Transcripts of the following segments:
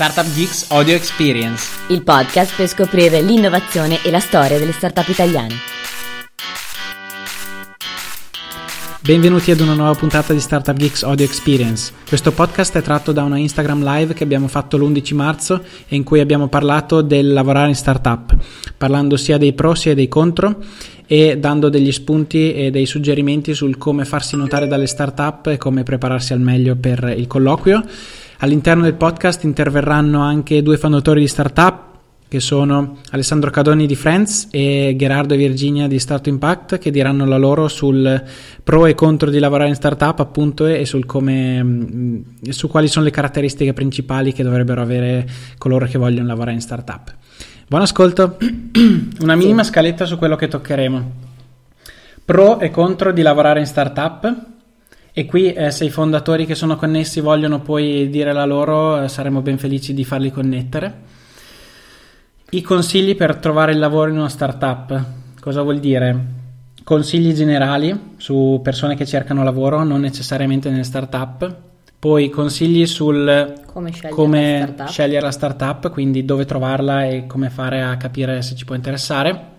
Startup Geeks Audio Experience, il podcast per scoprire l'innovazione e la storia delle startup italiane. Benvenuti ad una nuova puntata di Startup Geeks Audio Experience. Questo podcast è tratto da una Instagram live che abbiamo fatto l'11 marzo e in cui abbiamo parlato del lavorare in startup, parlando sia dei pro sia dei contro e dando degli spunti e dei suggerimenti sul come farsi notare dalle startup e come prepararsi al meglio per il colloquio. All'interno del podcast interverranno anche due fondatori di startup che sono Alessandro Cadoni di Friends e Gerardo e Virginia di Start Impact che diranno la loro sul pro e contro di lavorare in startup appunto e sul come mm, su quali sono le caratteristiche principali che dovrebbero avere coloro che vogliono lavorare in startup. Buon ascolto. Una minima scaletta su quello che toccheremo. Pro e contro di lavorare in startup e qui eh, se i fondatori che sono connessi vogliono poi dire la loro, eh, saremo ben felici di farli connettere. I consigli per trovare il lavoro in una startup. Cosa vuol dire? Consigli generali su persone che cercano lavoro, non necessariamente nelle startup. Poi consigli sul come, scegliere, come la startup. scegliere la startup, quindi dove trovarla e come fare a capire se ci può interessare.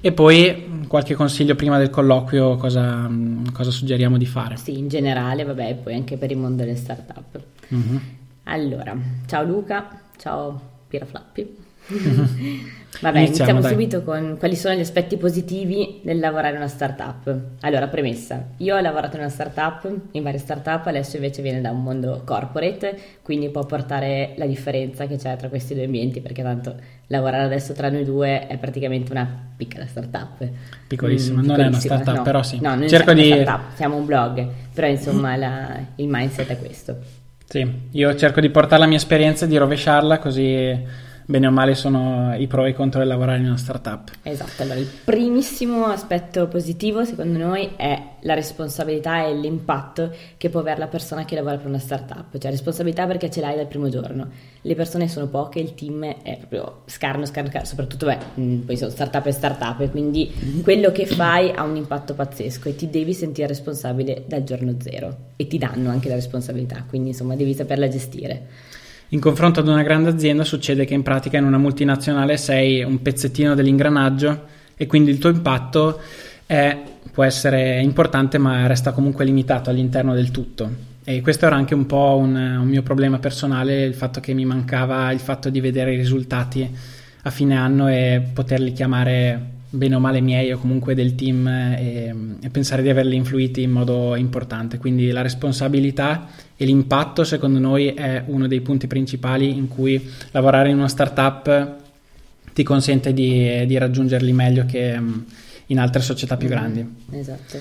E poi qualche consiglio prima del colloquio, cosa, cosa, suggeriamo di fare? Sì, in generale, vabbè, poi anche per il mondo delle startup. Mm-hmm. Allora, ciao Luca, ciao Piraflappi. Vabbè, iniziamo, iniziamo subito con quali sono gli aspetti positivi del lavorare in una startup. Allora, premessa, io ho lavorato in una startup, in varie startup, adesso invece viene da un mondo corporate, quindi può portare la differenza che c'è tra questi due ambienti, perché tanto lavorare adesso tra noi due è praticamente una piccola startup. Piccolissima, mm, non è una startup, no, però sì. No, non Cerco siamo di... una startup, siamo un blog, però insomma la, il mindset è questo. Sì, io cerco di portare la mia esperienza e di rovesciarla così bene o male sono i pro e i contro del lavorare in una startup. Esatto, allora il primissimo aspetto positivo secondo noi è la responsabilità e l'impatto che può avere la persona che lavora per una startup, cioè responsabilità perché ce l'hai dal primo giorno, le persone sono poche, il team è proprio scarno, scarno, scarno soprattutto beh, mm, poi sono startup e startup e quindi quello che fai ha un impatto pazzesco e ti devi sentire responsabile dal giorno zero e ti danno anche la responsabilità, quindi insomma devi saperla gestire. In confronto ad una grande azienda succede che in pratica in una multinazionale sei un pezzettino dell'ingranaggio e quindi il tuo impatto è, può essere importante ma resta comunque limitato all'interno del tutto. E questo era anche un po' un, un mio problema personale, il fatto che mi mancava il fatto di vedere i risultati a fine anno e poterli chiamare bene o male miei o comunque del team e, e, pensare di averli influiti in modo importante. Quindi la responsabilità e l'impatto secondo noi è uno dei punti principali in cui lavorare in una startup ti consente di, di raggiungerli meglio che mm, in altre società più grandi. Esatto.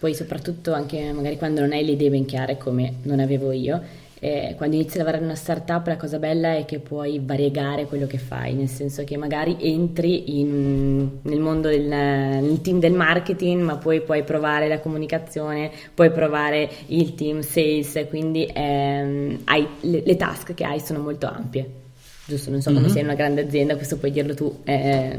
Poi soprattutto anche magari quando non hai le idee ben chiare come non avevo io, eh, quando inizi a lavorare in una startup la cosa bella è che puoi variegare quello che fai, nel senso che magari entri in, nel mondo del nel team del marketing, ma poi puoi provare la comunicazione, puoi provare il team sales, quindi ehm, hai, le, le, task che hai sono molto ampie. Giusto, non so mm-hmm. come sei in una grande azienda, questo puoi dirlo tu. Eh.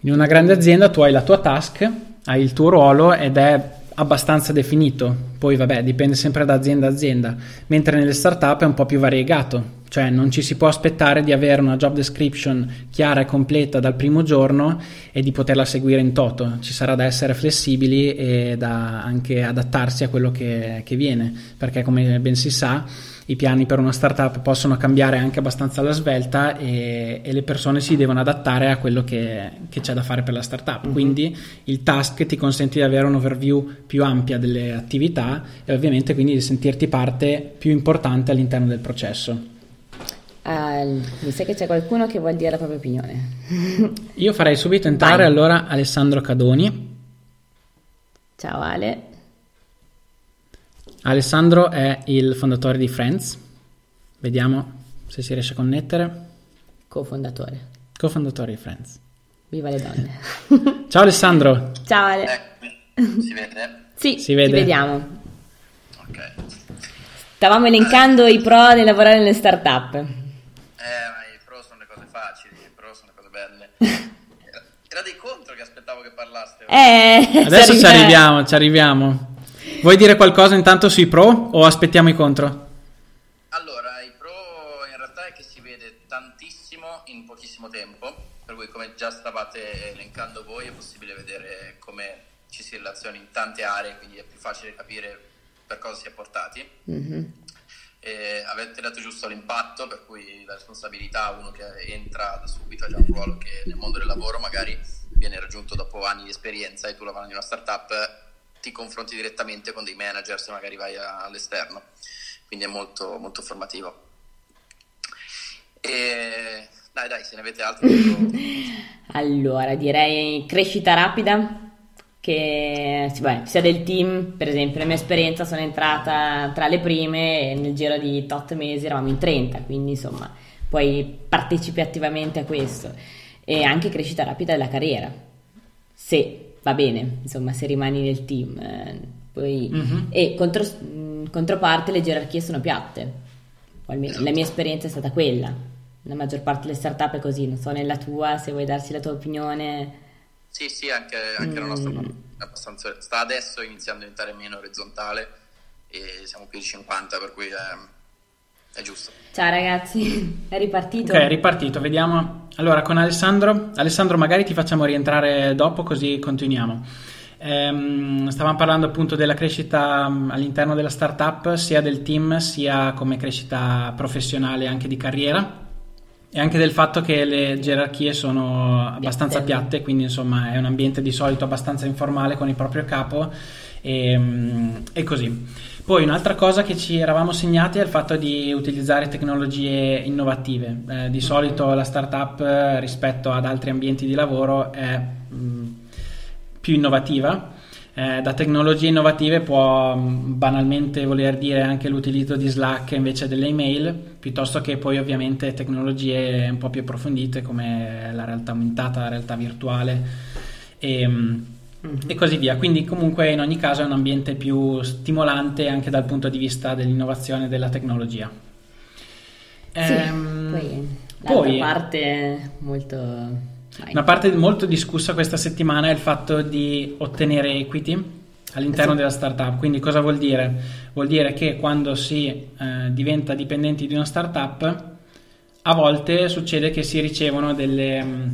In una grande azienda tu hai la tua task, hai il tuo ruolo ed è abbastanza definito, poi vabbè dipende sempre da azienda a azienda, mentre nelle startup è un po' più variegato, cioè non ci si può aspettare di avere una job description chiara e completa dal primo giorno e di poterla seguire in toto, ci sarà da essere flessibili e da anche adattarsi a quello che, che viene, perché come ben si sa i piani per una startup possono cambiare anche abbastanza alla svelta e, e le persone si devono adattare a quello che, che c'è da fare per la startup. Mm-hmm. Quindi il task ti consente di avere un overview più ampia delle attività e ovviamente quindi di sentirti parte più importante all'interno del processo. Uh, mi sa che c'è qualcuno che vuol dire la propria opinione. Io farei subito entrare Vai. allora Alessandro Cadoni. Ciao Ale. Alessandro è il fondatore di Friends. Vediamo se si riesce a connettere. Co-fondatore. Co-fondatore di Friends. Viva le donne. Ciao Alessandro. Ciao Ale. Si vede? Sì, si vede. Vediamo. Ok. Stavamo elencando i pro di lavorare nelle start-up. Eh, ma i pro sono le cose facili, i pro sono le cose belle. Era, era dei contro che aspettavo che parlaste. Eh, Adesso ci arriviamo, ci arriviamo. Vuoi dire qualcosa intanto sui pro o aspettiamo i contro? Allora, i pro in realtà è che si vede tantissimo in pochissimo tempo, per cui come già stavate elencando voi è possibile vedere come ci si relaziona in tante aree, quindi è più facile capire per cosa si è portati. Mm-hmm. E avete dato giusto l'impatto, per cui la responsabilità, uno che entra da subito ha già un ruolo che nel mondo del lavoro magari viene raggiunto dopo anni di esperienza e tu lavorando in una startup ti confronti direttamente con dei manager se magari vai all'esterno, quindi è molto, molto formativo. E dai, dai, se ne avete altri. allora, direi crescita rapida che sia del team, per esempio, la mia esperienza sono entrata tra le prime e nel giro di tot mesi eravamo in 30, quindi insomma, poi partecipi attivamente a questo e anche crescita rapida della carriera. Se va bene, insomma, se rimani nel team. Eh, poi, mm-hmm. E contro, controparte le gerarchie sono piatte, almeno la mia esperienza è stata quella. La maggior parte delle startup è così, non so nella tua, se vuoi darsi la tua opinione. Sì, sì, anche, anche mm. la nostra mm. abbastanza, sta adesso iniziando a diventare meno orizzontale e siamo più di 50, per cui è, è giusto. Ciao ragazzi, è ripartito? Ok, è ripartito, vediamo. Allora, con Alessandro, Alessandro magari ti facciamo rientrare dopo così continuiamo. Ehm, stavamo parlando appunto della crescita mm, all'interno della startup, sia del team sia come crescita professionale anche di carriera e anche del fatto che le gerarchie sono abbastanza piatte, quindi insomma è un ambiente di solito abbastanza informale con il proprio capo e, mm, e così. Poi un'altra cosa che ci eravamo segnati è il fatto di utilizzare tecnologie innovative. Eh, di solito la startup rispetto ad altri ambienti di lavoro è mh, mm, più innovativa eh, da tecnologie innovative può mm, banalmente voler dire anche l'utilizzo di Slack invece delle email, piuttosto che poi ovviamente tecnologie un po' più approfondite come la realtà aumentata, la realtà virtuale e, mm-hmm. e così via. Quindi comunque in ogni caso è un ambiente più stimolante anche dal punto di vista dell'innovazione e della tecnologia. Sì, ehm, poi poi, parte molto una parte molto discussa questa settimana è il fatto di ottenere equity all'interno sì. della startup. Quindi cosa vuol dire? Vuol dire che quando si eh, diventa dipendenti di una startup, a volte succede che si ricevono delle, mm,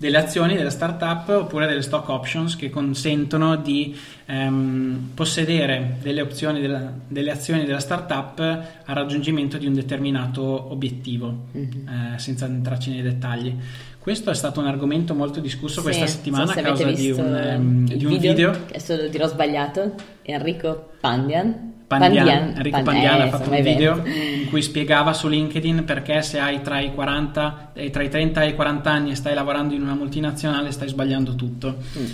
delle azioni della startup oppure delle stock options che consentono di ehm, possedere delle, della, delle, azioni della startup a raggiungimento di un determinato obiettivo, mm-hmm. eh, senza entrarci nei dettagli. Questo è stato un argomento molto discusso sì, questa settimana a causa di un, um, di un video, video. Adesso lo dirò sbagliato. Enrico Pandian. Pandian, Pandian Enrico Pandian, Pandian eh, ha fatto un video in cui spiegava su LinkedIn perché se hai tra i, 40, eh, tra i 30 e i 40 anni e stai lavorando in una multinazionale stai sbagliando tutto. Mm.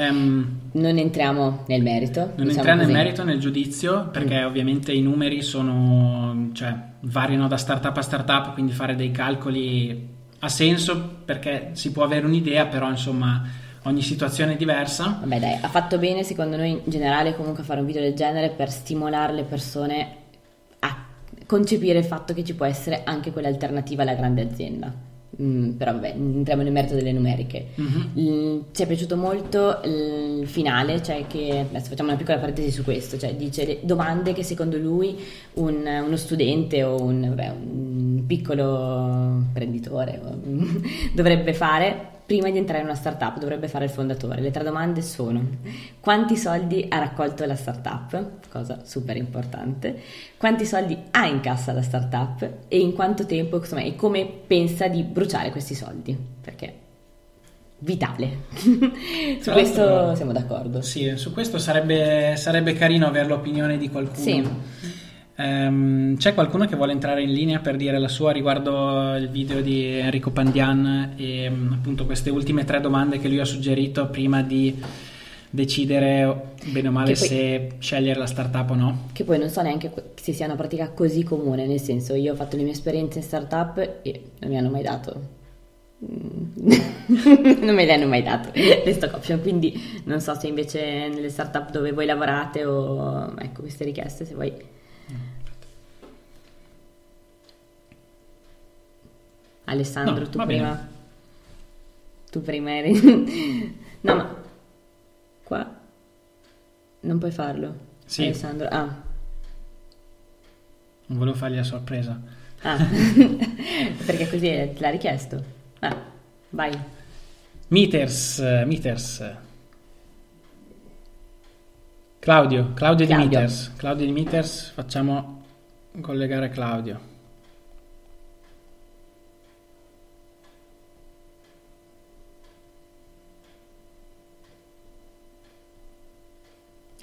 Um, non entriamo nel merito. Non diciamo entriamo nel merito, nel giudizio, perché mm. ovviamente i numeri sono, cioè, variano da startup a startup, quindi fare dei calcoli ha senso perché si può avere un'idea, però insomma ogni situazione è diversa. Vabbè dai, ha fatto bene secondo noi in generale comunque fare un video del genere per stimolare le persone a concepire il fatto che ci può essere anche quell'alternativa alla grande azienda. Mm, però vabbè, entriamo nel merito delle numeriche. Mm-hmm. ci è piaciuto molto il finale, cioè che adesso facciamo una piccola parentesi su questo, cioè dice le domande che secondo lui un, uno studente o un, vabbè, un piccolo imprenditore dovrebbe fare prima di entrare in una startup dovrebbe fare il fondatore. Le tre domande sono quanti soldi ha raccolto la startup, cosa super importante, quanti soldi ha in cassa la startup e in quanto tempo insomma, e come pensa di bruciare questi soldi, perché vitale. su questo siamo d'accordo. Sì, su questo sarebbe, sarebbe carino avere l'opinione di qualcuno. Sì. Um, c'è qualcuno che vuole entrare in linea per dire la sua riguardo il video di Enrico Pandian e um, appunto queste ultime tre domande che lui ha suggerito prima di decidere bene o male poi, se scegliere la startup o no? Che poi non so neanche se sia una pratica così comune, nel senso io ho fatto le mie esperienze in startup e non mi hanno mai dato non me le hanno mai dato le stock option quindi non so se invece nelle startup dove voi lavorate o ecco queste richieste se voi Alessandro, no, tu prima. Tu prima eri. no, ma. Qua. Non puoi farlo. Sì. Alessandro. Ah. Non volevo fargli la sorpresa. Ah, perché così te l'ha richiesto. Ah, vai. Meters, meters. Claudio, Claudio, Claudio. di Meters. Claudio di Meters, facciamo collegare Claudio.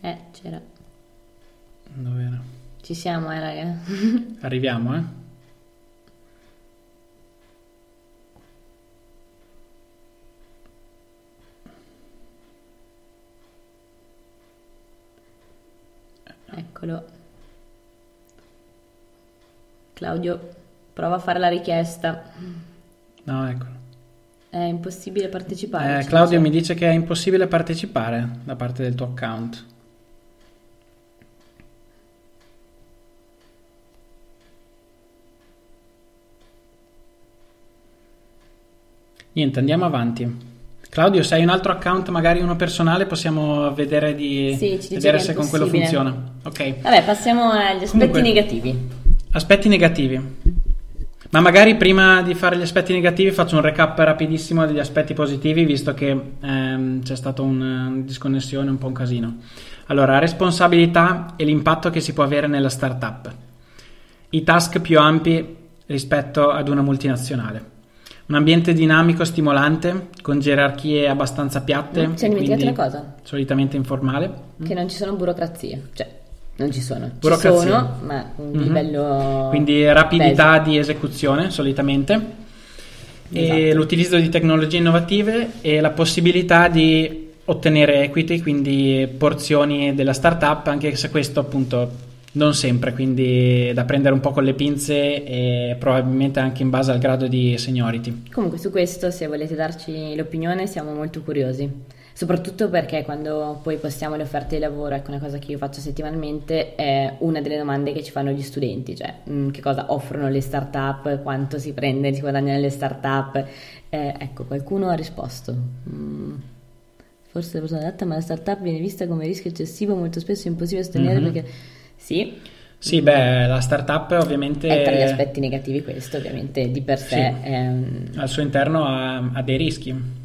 Eh, c'era. Dov'era? Ci siamo, eh, raga. Arriviamo, eh? Eccolo. Claudio, prova a fare la richiesta. No, eccolo. È impossibile partecipare. Eh, Claudio mi dice che è impossibile partecipare da parte del tuo account. Niente, andiamo avanti. Claudio, se hai un altro account, magari uno personale, possiamo vedere, di, Sì, vedere se con quello funziona. Ok. Vabbè, passiamo agli aspetti Comunque- negativi. Aspetti negativi. Ma magari prima di fare gli aspetti negativi faccio un recap rapidissimo degli aspetti positivi, visto che ehm, c'è stata un- una disconnessione, un po' un casino. Allora, responsabilità e l'impatto che si può avere nella startup. I task più ampi rispetto ad una multinazionale. Un ambiente dinamico, stimolante, con gerarchie abbastanza piatte. Ci hai e dimenticato quindi una cosa, Solitamente informale. che non ci sono burocrazie. Cioè, non ci sono. Ci Burocrazia. sono, ma un Mhm. livello... Quindi rapidità di esecuzione solitamente Esatto. l'utilizzo di tecnologie innovative e la possibilità di ottenere equity, quindi porzioni della startup, anche se questo appunto non sempre, quindi da prendere un po' con le pinze e probabilmente anche in base al grado di seniority. Comunque su questo, se volete darci l'opinione, siamo molto curiosi. Soprattutto perché quando poi postiamo le offerte di lavoro, ecco una cosa che io faccio settimanalmente, è una delle domande che ci fanno gli studenti, cioè mm, che cosa offrono le startup, quanto si prende, si guadagna nelle startup. Eh, ecco, qualcuno ha risposto. Mm, forse la persona adatta, ma la startup viene vista come rischio eccessivo, molto spesso è impossibile sostenere Mhm. perché... Sì, Sì, beh, la startup ovviamente è tra gli aspetti negativi questo, ovviamente di per sé Sì. è un- al suo interno ha, ha dei rischi.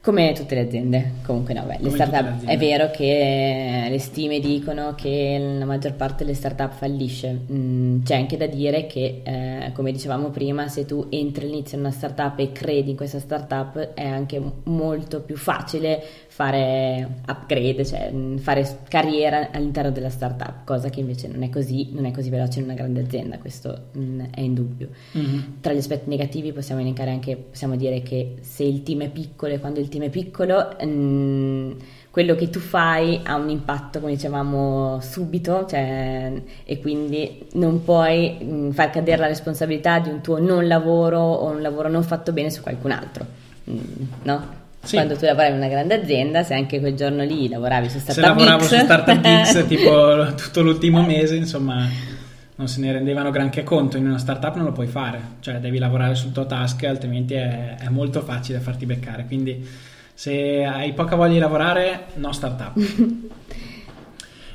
Come tutte le aziende, comunque no, beh, le le startup aziende. è vero che le stime dicono che la maggior parte delle startup fallisce, Mm, c'è anche da dire che, eh, come dicevamo prima, se tu entri all'inizio in una startup e credi in questa startup è anche molto più facile fare upgrade, cioè fare carriera all'interno della startup, cosa che invece non è così, non è così veloce in una grande azienda, questo è indubbio. Mhm. Tra gli aspetti negativi possiamo elencare anche, possiamo dire che se il team è piccolo e quando il team è piccolo, mm, quello che tu fai ha un impatto, come dicevamo, subito, cioè, e quindi non puoi mm, far cadere la responsabilità di un tuo non lavoro o un lavoro non fatto bene su qualcun altro, Mm, no? Sì. Quando tu lavoravi in una grande azienda, se anche quel giorno lì lavoravi su Se Startup lavoravo X, su Startup Geeks tipo tutto l'ultimo mese, insomma, non se ne rendevano granché conto. In una startup non lo puoi fare, cioè devi lavorare sul tuo task, altrimenti è, è molto facile farti beccare. Quindi, se hai poca voglia di lavorare, no startup.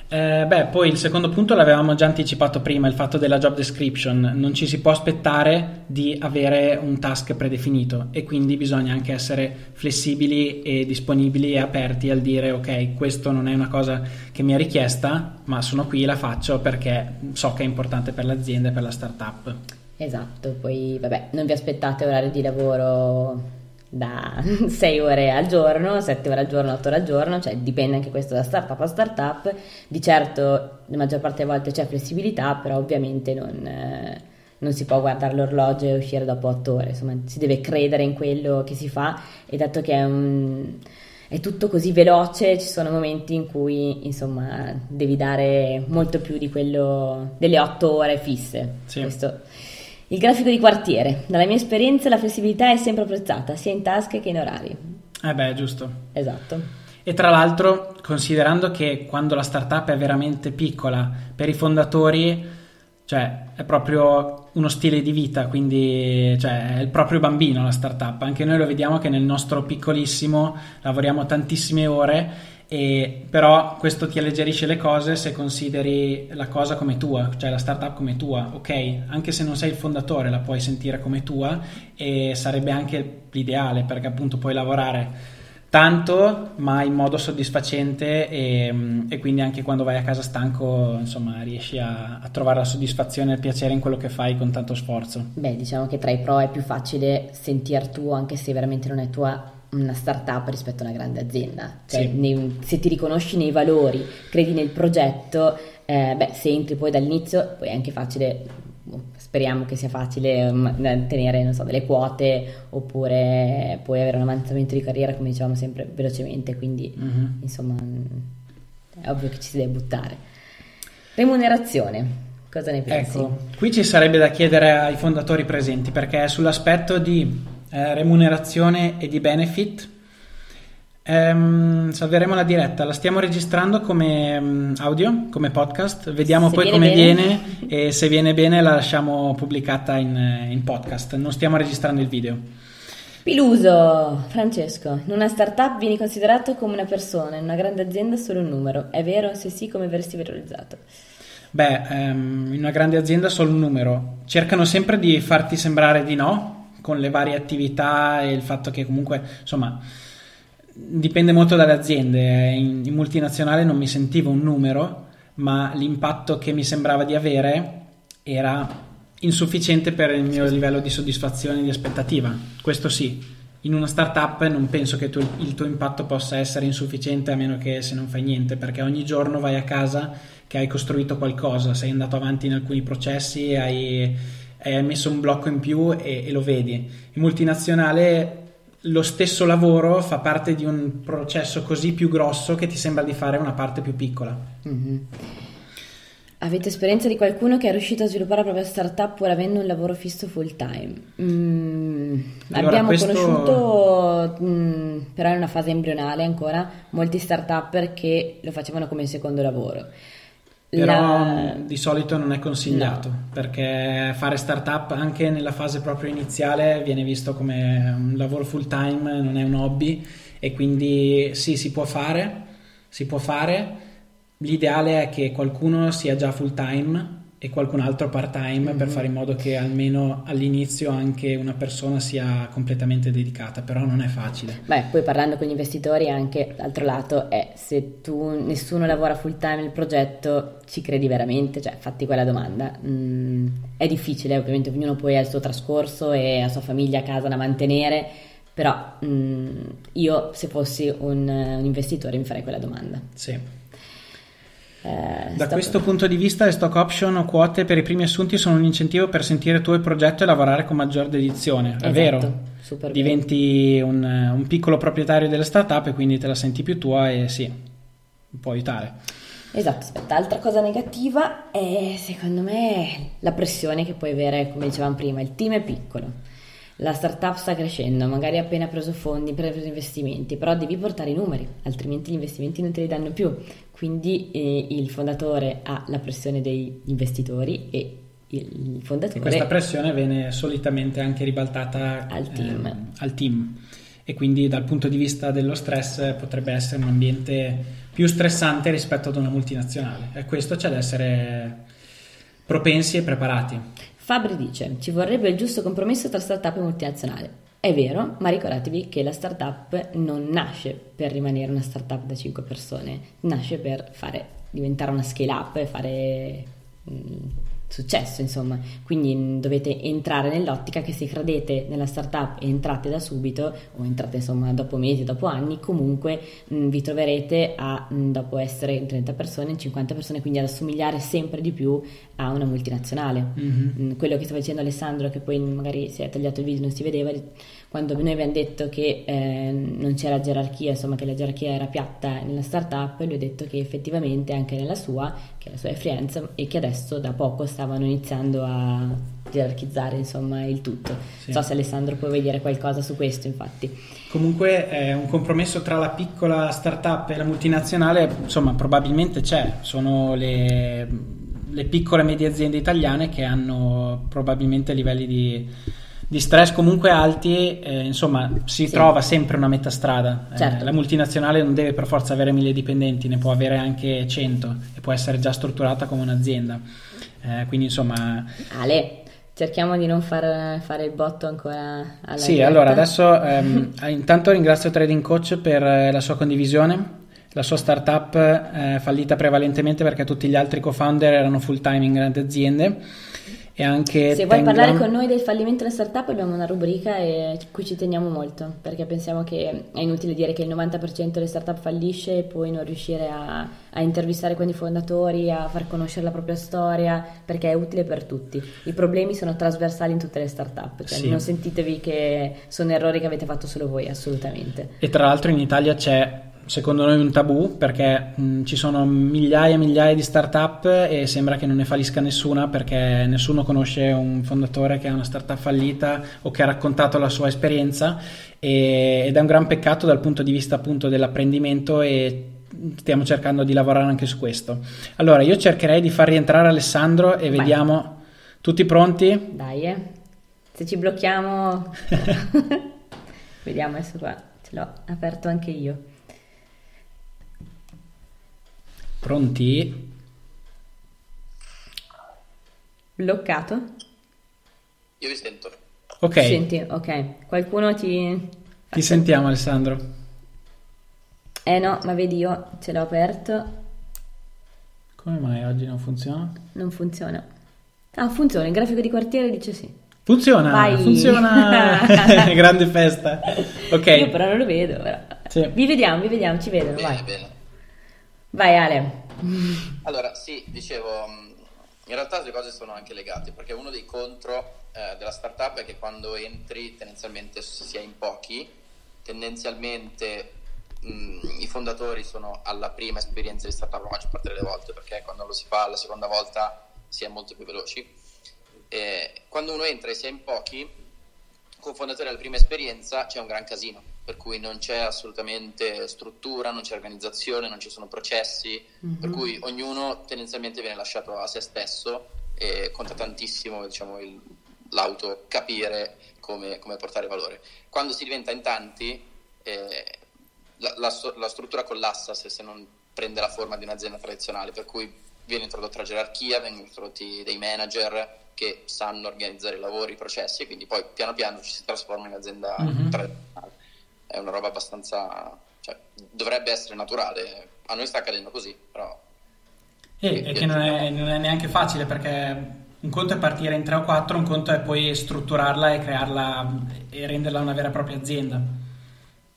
Eh, beh, poi il secondo punto l'avevamo già anticipato prima, il fatto della job description. Non ci si può aspettare di avere un task predefinito e quindi bisogna anche essere flessibili e disponibili e aperti al dire ok, questo non è una cosa che mi è richiesta, ma sono qui e la faccio perché so che è importante per l'azienda e per la startup. Esatto, poi vabbè, non vi aspettate orari di lavoro da 6 ore al giorno, 7 ore al giorno, 8 ore al giorno, cioè dipende anche questo da startup a startup. Di certo, la maggior parte delle volte c'è flessibilità, però ovviamente non, eh, non si può guardare l'orologio e uscire dopo 8 ore, insomma, si deve credere in quello che si fa e dato che è un è tutto così veloce, ci sono momenti in cui insomma devi dare molto più di quello delle otto ore fisse. Sì. Questo. Il grafico di quartiere. Dalla mia esperienza la flessibilità è sempre apprezzata, sia in task che in orari. Eh beh, giusto. Esatto. E tra l'altro, considerando che quando la startup è veramente piccola, per i fondatori, cioè è proprio uno stile di vita, quindi cioè, è il proprio bambino la startup. Anche noi lo vediamo che nel nostro piccolissimo lavoriamo tantissime ore e, però questo ti alleggerisce le cose se consideri la cosa come tua, cioè la startup come tua, ok? Anche se non sei il fondatore la puoi sentire come tua e sarebbe anche l'ideale perché appunto puoi lavorare tanto ma in modo soddisfacente e, e, quindi anche quando vai a casa stanco insomma riesci a, a, trovare la soddisfazione e il piacere in quello che fai con tanto sforzo beh diciamo che tra i pro è più facile sentir tuo anche se veramente non è tua una startup rispetto a una grande azienda cioè, sì. nei, se ti riconosci nei valori credi nel progetto eh, beh se entri poi dall'inizio poi è anche facile speriamo che sia facile um, tenere so, delle quote oppure puoi avere un avanzamento di carriera come dicevamo sempre velocemente quindi mm-hmm. insomma è ovvio che ci si deve buttare remunerazione cosa ne pensi? Ecco, qui ci sarebbe da chiedere ai fondatori presenti perché sull'aspetto di eh, remunerazione e di benefit Ehm, salveremo la diretta, la stiamo registrando come um, audio, come podcast, vediamo se poi viene come bene. viene e se viene bene la lasciamo pubblicata in, in podcast, non stiamo registrando il video. Piluso, Francesco, in una startup vieni considerato come una persona, in una grande azienda solo un numero, è vero? Se sì, come verresti valorizzato? Beh, um, in una grande azienda solo un numero, cercano sempre di farti sembrare di no, con le varie attività e il fatto che comunque, insomma dipende molto dalle aziende. In, in, multinazionale non mi sentivo un numero, ma l'impatto che mi sembrava di avere era insufficiente per il mio livello di soddisfazione e di aspettativa. Questo sì. In una startup non penso che tu, il tuo impatto possa essere insufficiente a meno che se non fai niente, perché ogni giorno vai a casa che hai costruito qualcosa, sei andato avanti in alcuni processi, hai, hai messo un blocco in più e, e lo vedi. In multinazionale lo stesso lavoro fa parte di un processo così più grosso che ti sembra di fare una parte più piccola. Mm-hmm. Avete esperienza di qualcuno che è riuscito a sviluppare la propria startup pur avendo un lavoro fisso full time? Mm, allora, abbiamo questo... conosciuto, mm, però in una fase embrionale ancora, molti startup che lo facevano come secondo lavoro però la... di solito non è consigliato no. perché fare startup anche nella fase proprio iniziale viene visto come un lavoro full time, non è un hobby e quindi sì, si può fare, si può fare. L'ideale è che qualcuno sia già full time e qualcun altro part time mm-hmm. per fare in modo che almeno all'inizio anche una persona sia completamente dedicata, però non è facile. Beh, poi parlando con gli investitori anche l'altro lato è se tu nessuno lavora full time nel progetto, ci credi veramente? Cioè, fatti quella domanda. Mm, è difficile, ovviamente ognuno poi ha il suo trascorso e la sua famiglia a casa da mantenere, però mm, io se fossi un, un investitore mi farei quella domanda. Sì. Eh, da questo punto di vista le stock option o quote per i primi assunti sono un incentivo per sentire il tuo progetto e lavorare con maggior dedizione, è esatto, vero? Diventi un, un, piccolo proprietario della startup e quindi te la senti più tua e sì, può aiutare. Esatto, aspetta, altra cosa negativa è secondo me la pressione che puoi avere, come dicevamo prima, il team è piccolo la startup sta crescendo, magari hai appena preso fondi, preso investimenti, però devi portare i numeri, altrimenti gli investimenti non te li danno più. Quindi eh, il fondatore ha la pressione degli investitori e il fondatore... E questa pressione viene solitamente anche ribaltata al team. Eh, al team. E quindi dal punto di vista dello stress potrebbe essere un ambiente più stressante rispetto ad una multinazionale. E questo c'è da essere propensi e preparati. Fabri dice: Ci vorrebbe il giusto compromesso tra startup e multinazionale. È vero, ma ricordatevi che la startup non nasce per rimanere una startup da 5 persone, nasce per fare, diventare una scale up e fare mm, successo, insomma. Quindi dovete entrare nell'ottica che se credete nella startup e entrate da subito, o entrate insomma dopo mesi, dopo anni, comunque mh, mm, vi troverete a, mh, mm, dopo essere in 30 persone, 50 persone, quindi ad assomigliare sempre di più a una multinazionale. Mm-hmm. Mh, quello che stava dicendo Alessandro, che poi magari si è tagliato il video non si vedeva, quando noi abbiamo detto che eh, non c'era gerarchia, insomma che la gerarchia era piatta nella startup, lui ha detto che effettivamente anche nella sua, che è la sua Friends, e che adesso da poco stavano iniziando a gerarchizzare insomma il tutto. Sì. Non so se Alessandro può vedere qualcosa su questo infatti. Comunque è un compromesso tra la piccola startup e la multinazionale, insomma probabilmente c'è, sono le, le piccole e medie aziende italiane che hanno probabilmente livelli di di stress comunque alti, eh, insomma, si sì. trova sempre una metà strada. Eh, certo. Eh, la multinazionale non deve per forza avere mille dipendenti, ne può avere anche cento e può essere già strutturata come un'azienda. Eh, quindi insomma... Ale, cerchiamo di non far fare il botto ancora alla Sì, diretta. allora adesso ehm, intanto ringrazio Trading Coach per eh, la sua condivisione la sua startup è eh, fallita prevalentemente perché tutti gli altri co-founder erano full time in grandi aziende. E anche Se vuoi parlare con noi del fallimento della startup abbiamo una rubrica e cui ci teniamo molto perché pensiamo che è inutile dire che il 90% delle startup fallisce e poi non riuscire a, a intervistare quindi i fondatori, a far conoscere la propria storia perché è utile per tutti. I problemi sono trasversali in tutte le startup, cioè sì. non sentitevi che sono errori che avete fatto solo voi, assolutamente. E tra l'altro in Italia c'è secondo noi un tabù perché mh, ci sono migliaia e migliaia di startup e sembra che non ne fallisca nessuna perché nessuno conosce un fondatore che ha una startup fallita o che ha raccontato la sua esperienza e, ed è un gran peccato dal punto di vista appunto dell'apprendimento e stiamo cercando di lavorare anche su questo. Allora io cercherei di far rientrare Alessandro e vediamo Vai. tutti pronti? Dai, eh. se ci blocchiamo vediamo adesso qua, ce l'ho aperto anche io. Pronti? Bloccato? Io vi sento. Ok. Senti, ok. Qualcuno ti... Ti sentiamo Alessandro. Eh no, ma vedi io ce l'ho aperto. Come mai oggi non funziona? Non funziona. Ah, funziona, il grafico di quartiere dice sì. Funziona, Vai. funziona. Grande festa. Ok. Io però non lo vedo. Però. Sì. Vi vediamo, vi vediamo, ci vedono. Bene, vai. bene. Vai Ale. Allora, sì, dicevo, in realtà le cose sono anche legate, perché uno dei contro eh, della startup è che quando entri tendenzialmente si è in pochi, tendenzialmente mh, mm, i fondatori sono alla prima esperienza di startup la maggior parte delle volte, perché quando lo si fa la seconda volta si è molto più veloci. E quando uno entra e si è in pochi, con fondatori alla prima esperienza c'è un gran casino per cui non c'è assolutamente struttura, non c'è organizzazione, non ci sono processi, mm-hmm. per cui ognuno tendenzialmente viene lasciato a se stesso e conta tantissimo diciamo, il, l'auto capire come, come, portare valore. Quando si diventa in tanti, eh, la, la, la, struttura collassa se, se non prende la forma di un'azienda tradizionale, per cui viene introdotta la gerarchia, vengono introdotti dei manager che sanno organizzare i lavori, i processi e quindi poi piano piano ci si trasforma in un'azienda mm-hmm. tradizionale è una roba abbastanza, cioè, dovrebbe essere naturale, a noi sta accadendo così, però... E, e che non è, non è, neanche facile perché un conto è partire in 3 o 4, un conto è poi strutturarla e crearla e renderla una vera e propria azienda.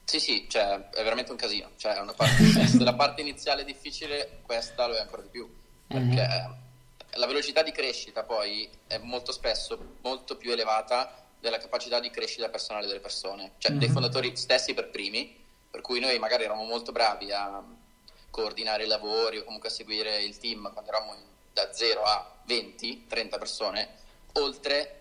Sì, sì, cioè, è veramente un casino, cioè, parte, se la parte iniziale è difficile, questa lo è ancora di più, perché uh-huh. la velocità di crescita poi è molto spesso molto più elevata della capacità di crescita personale delle persone, cioè mm-hmm. dei fondatori stessi per primi, per cui noi magari eravamo molto bravi a coordinare i lavori o comunque a seguire il team quando eravamo da 0 a 20, 30 persone, oltre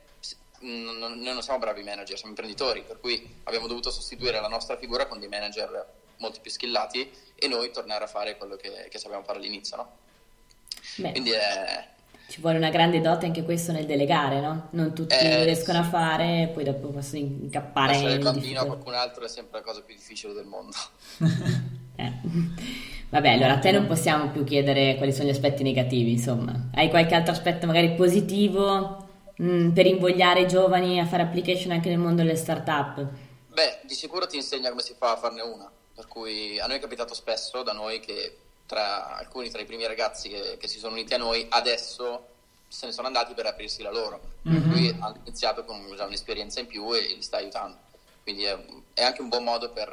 noi non siamo bravi manager, siamo imprenditori, per cui abbiamo dovuto sostituire la nostra figura con dei manager molto più skillati e noi tornare a fare quello che, che sapevamo fare all'inizio, no? Quindi è, ci vuole una grande dote anche questo nel delegare, no? Non tutti eh, riescono sì. a fare e poi dopo possono incappare. Lasciare il bambino a qualcun altro è sempre la cosa più difficile del mondo. eh. Vabbè, allora a te non possiamo più chiedere quali sono gli aspetti negativi, insomma. Hai qualche altro aspetto magari positivo mh, mm, per invogliare i giovani a fare application anche nel mondo delle start-up? Beh, di sicuro ti insegna come si fa a farne una. Per cui a noi è capitato spesso da noi che tra alcuni tra i primi ragazzi che, che, si sono uniti a noi adesso se ne sono andati per aprirsi la loro. Mm-hmm. per cui hanno iniziato con già un'esperienza in più e, li sta aiutando. Quindi è, è, anche un buon modo per,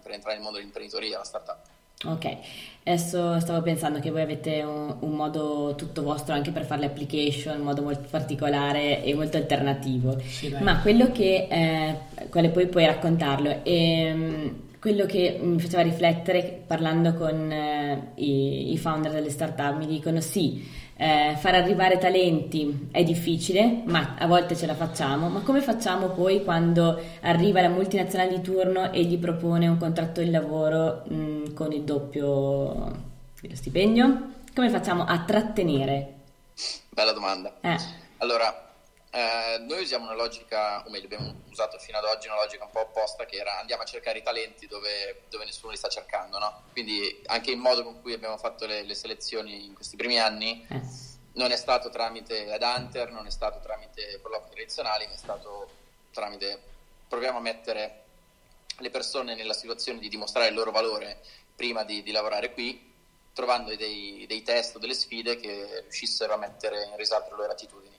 per entrare nel mondo dell'imprenditoria la startup. Ok, adesso stavo pensando che voi avete un, un, modo tutto vostro anche per fare le application, un modo molto particolare e molto alternativo, sì, ma quello che, eh, quale poi puoi raccontarlo, è, ehm, quello che mi faceva riflettere parlando con eh, i, i, founder delle startup mi dicono sì, eh, far arrivare talenti è difficile, ma a volte ce la facciamo, ma come facciamo poi quando arriva la multinazionale di turno e gli propone un contratto di lavoro mh, mm, con il doppio dello stipendio? Come facciamo a trattenere? Bella domanda. Eh. Allora, eh, noi usiamo una logica, o meglio, abbiamo usato fino ad oggi una logica un po' opposta che era andiamo a cercare i talenti dove, dove nessuno li sta cercando, no? Quindi anche il modo con cui abbiamo fatto le, le selezioni in questi primi anni eh. non è stato tramite ad Hunter, non è stato tramite colloqui tradizionali, ma è stato tramite proviamo a mettere le persone nella situazione di dimostrare il loro valore prima di, di lavorare qui, trovando dei, dei test o delle sfide che riuscissero a mettere in risalto le loro attitudini.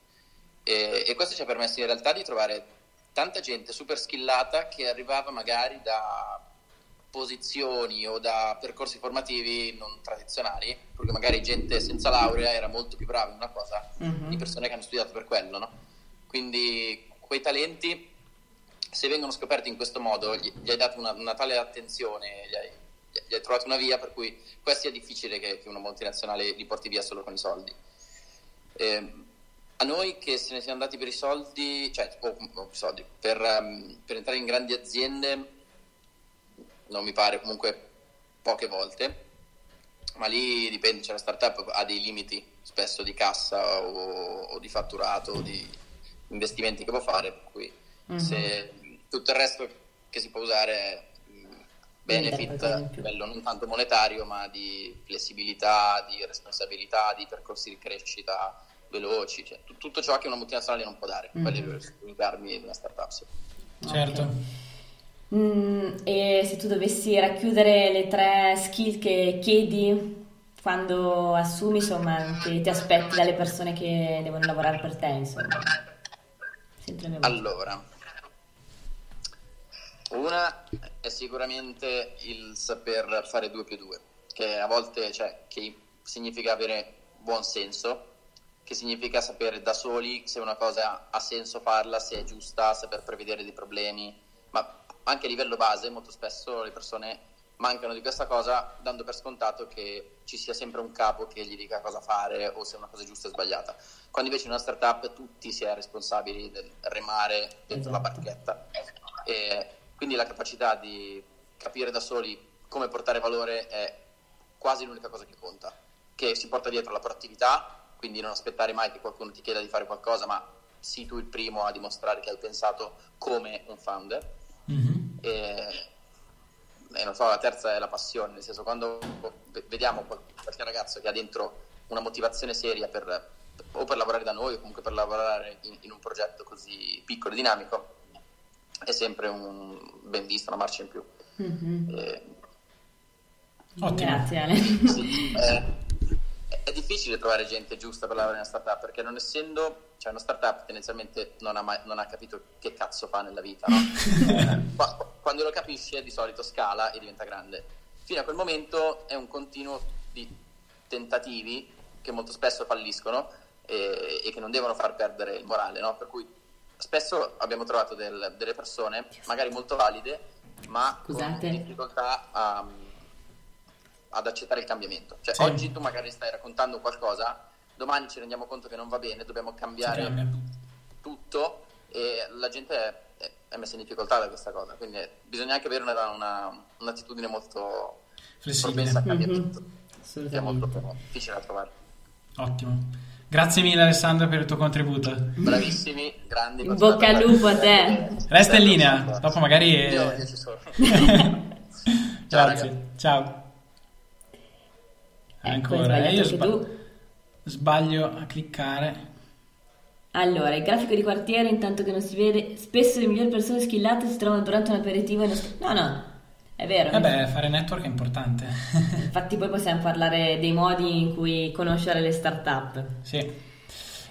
E, e questo ci ha permesso in realtà di trovare tanta gente super skillata che arrivava magari da posizioni o da percorsi formativi non tradizionali, perché magari gente senza laurea era molto più brava in una cosa mm-hmm. di persone che hanno studiato per quello, no? Quindi quei talenti, se vengono scoperti in questo modo, gli, gli hai dato una, una tale attenzione, gli hai, gli hai, trovato una via per cui questi è difficile che, che una multinazionale li porti via solo con i soldi. Eh, a noi che se ne siamo andati per i soldi, cioè oh, oh, soldi, per, um, per, entrare in grandi aziende, non mi pare comunque poche volte, ma lì dipende, cioè la startup ha dei limiti spesso di cassa o, o di fatturato o di investimenti che può fare, per cui mm-hmm. se tutto il resto che si può usare è benefit a livello non tanto monetario ma di flessibilità, di responsabilità, di percorsi di crescita veloci, cioè, t- tutto ciò che una multinazionale non può dare, mm. quelli i armi di una startup. Sì. Certo. Okay. Mm, e se tu dovessi racchiudere le tre skill che chiedi quando assumi, insomma, che ti aspetti dalle persone che devono lavorare per te, insomma. Allora, una è sicuramente il saper fare due più due, che a volte cioè, che significa avere buon senso che significa sapere da soli se una cosa ha senso farla, se è giusta, saper prevedere dei problemi, ma anche a livello base molto spesso le persone mancano di questa cosa dando per scontato che ci sia sempre un capo che gli dica cosa fare o se una cosa è giusta o sbagliata. Quando invece in una startup tutti si è responsabili del remare dentro esatto. la barchetta. E quindi la capacità di capire da soli come portare valore è quasi l'unica cosa che conta, che si porta dietro la proattività, quindi non aspettare mai che qualcuno ti chieda di fare qualcosa, ma sii tu il primo a dimostrare che hai pensato come un founder. Mm-hmm. E, e, non so, la terza è la passione, nel senso quando vediamo qualche ragazzo che ha dentro una motivazione seria per, o per lavorare da noi o comunque per lavorare in, in un progetto così piccolo e dinamico, è sempre un ben visto, una marcia in più. Mm-hmm. E, Ottimo. Grazie Ale. Sì, eh, è difficile trovare gente giusta per lavorare in una startup perché non essendo, cioè una startup tendenzialmente non ha, mai, non ha capito che cazzo fa nella vita, no? eh, quando lo capisce di solito scala e diventa grande. Fino a quel momento è un continuo di tentativi che molto spesso falliscono e, e che non devono far perdere il morale, no? Per cui spesso abbiamo trovato del, delle persone, magari molto valide, ma Scusate. con difficoltà a ad accettare il cambiamento. Cioè, sì. oggi tu magari stai raccontando qualcosa, domani ci rendiamo conto che non va bene, dobbiamo cambiare tutto e la gente è, è, messa in difficoltà da questa cosa. Quindi bisogna anche avere una, una, un'attitudine molto flessibile al cambiamento, mm-hmm. è molto difficile da trovare. Ottimo. Grazie mille Alessandro per il tuo contributo. Bravissimi, grandi. In bocca al lupo a te. Resta in linea, dopo magari... Io, io ci sono. Grazie, ciao. Ecco, Ancora, eh, io sba- tu. sbaglio a cliccare. Allora, il grafico di quartiere, intanto che non si vede, spesso le migliori persone skillate si trovano durante un aperitivo. In... No, no, è vero. Eh beh, fare network è importante. Infatti poi possiamo parlare dei modi in cui conoscere le start-up. Sì.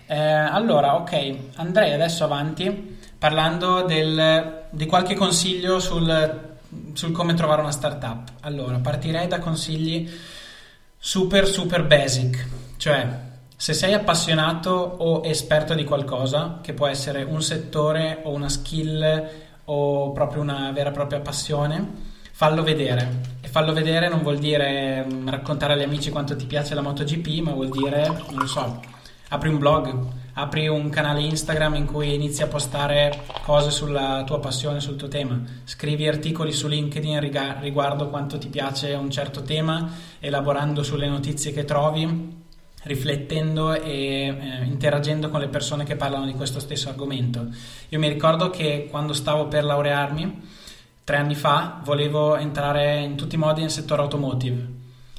Eh, allora, ok, andrei adesso avanti parlando del, di qualche consiglio sul, sul come trovare una startup. Allora, partirei da consigli super super basic, cioè se sei appassionato o esperto di qualcosa, che può essere un settore o una skill o proprio una vera e propria passione, fallo vedere. E fallo vedere non vuol dire mm, raccontare agli amici quanto ti piace la MotoGP, ma vuol dire, non lo so, apri un blog, apri un canale Instagram in cui inizi a postare cose sulla tua passione, sul tuo tema, scrivi articoli su LinkedIn riguardo quanto ti piace un certo tema, elaborando sulle notizie che trovi riflettendo e eh, interagendo con le persone che parlano di questo stesso argomento. Io mi ricordo che quando stavo per laurearmi, tre anni fa, volevo entrare in tutti i modi nel settore automotive.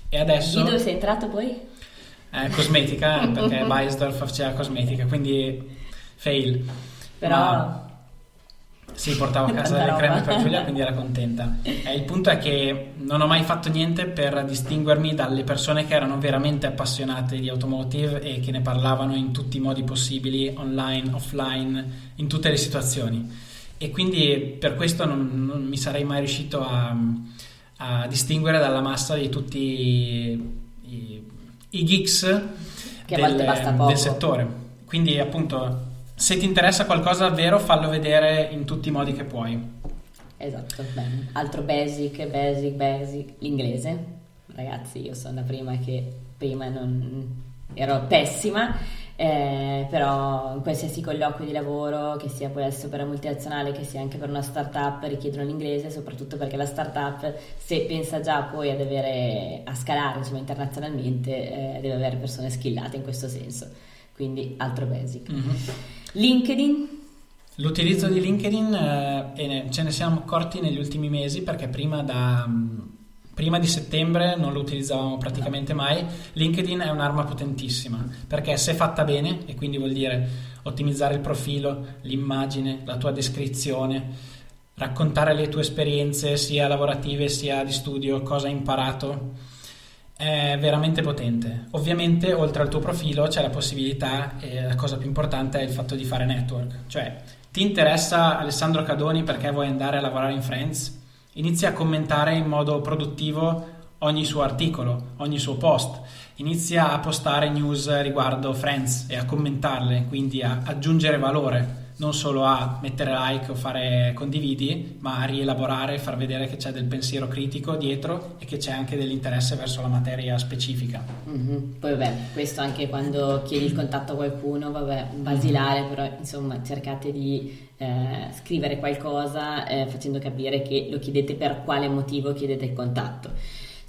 E adesso... Di dove sei entrato poi? Eh, cosmetica, perché Bayersdorf faceva cosmetica, quindi fail. Però... Ma sì, portavo a casa delle creme per Giulia, quindi era contenta. Eh, il punto è che non ho mai fatto niente per distinguermi dalle persone che erano veramente appassionate di automotive e che ne parlavano in tutti i modi possibili, online, offline, in tutte le situazioni. E quindi per questo non, non mi sarei mai riuscito a, a, distinguere dalla massa di tutti i, geeks del, del settore. Quindi appunto se ti interessa qualcosa davvero fallo vedere in tutti i modi che puoi. Esatto, bene. Altro basic, basic, basic, l'inglese. Ragazzi, io sono la prima che prima non ero pessima, eh, però in qualsiasi colloquio di lavoro, che sia poi adesso per una multinazionale, che sia anche per una startup, richiedono l'inglese, soprattutto perché la startup, se pensa già poi ad avere, a scalare insomma, internazionalmente, eh, deve avere persone skillate in questo senso. Quindi altro basic. Mm-hmm. LinkedIn. L'utilizzo di LinkedIn eh, ce ne siamo accorti negli ultimi mesi perché prima, da, mm, prima di settembre non lo utilizzavamo praticamente mai. LinkedIn è un'arma potentissima perché se fatta bene, e quindi vuol dire ottimizzare il profilo, l'immagine, la tua descrizione, raccontare le tue esperienze sia lavorative sia di studio, cosa hai imparato è veramente potente. Ovviamente, oltre al tuo profilo, c'è la possibilità, e la cosa più importante è il fatto di fare network. Cioè, ti interessa Alessandro Cadoni perché vuoi andare a lavorare in Friends? Inizia a commentare in modo produttivo ogni suo articolo, ogni suo post. Inizia a postare news riguardo Friends e a commentarle, quindi a aggiungere valore non solo a mettere like o fare condividi, ma a rielaborare e far vedere che c'è del pensiero critico dietro e che c'è anche dell'interesse verso la materia specifica. Mm-hmm. Poi vabbè, questo anche quando chiedi il contatto a qualcuno, vabbè, basilare, però insomma cercate di eh, scrivere qualcosa eh, facendo capire che lo chiedete per quale motivo chiedete il contatto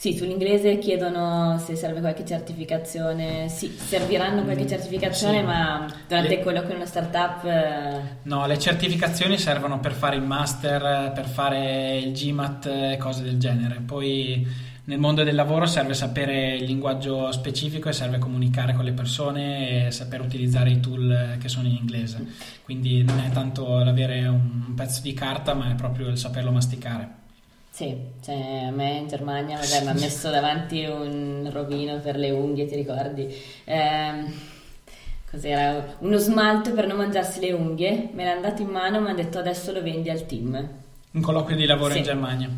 sì, sull'inglese chiedono se serve qualche certificazione. Sì, serviranno qualche mm, certificazione, sì. ma durante le... colloquio in una startup. Eh, no, le certificazioni servono per fare il master, per fare il GMAT e cose del genere. Poi nel mondo del lavoro serve sapere il linguaggio specifico e serve comunicare con le persone e saper utilizzare i tool che sono in inglese. Quindi non è tanto l'avere un pezzo di carta, ma è proprio il saperlo masticare. Sì, cioè a me in Germania mi ha messo davanti un rovino per le unghie, ti ricordi? Eh, cos'era? Uno smalto per non mangiarsi le unghie, me l'ha dato in mano e mi ha detto adesso lo vendi al team. Un colloquio di lavoro sì. in Germania.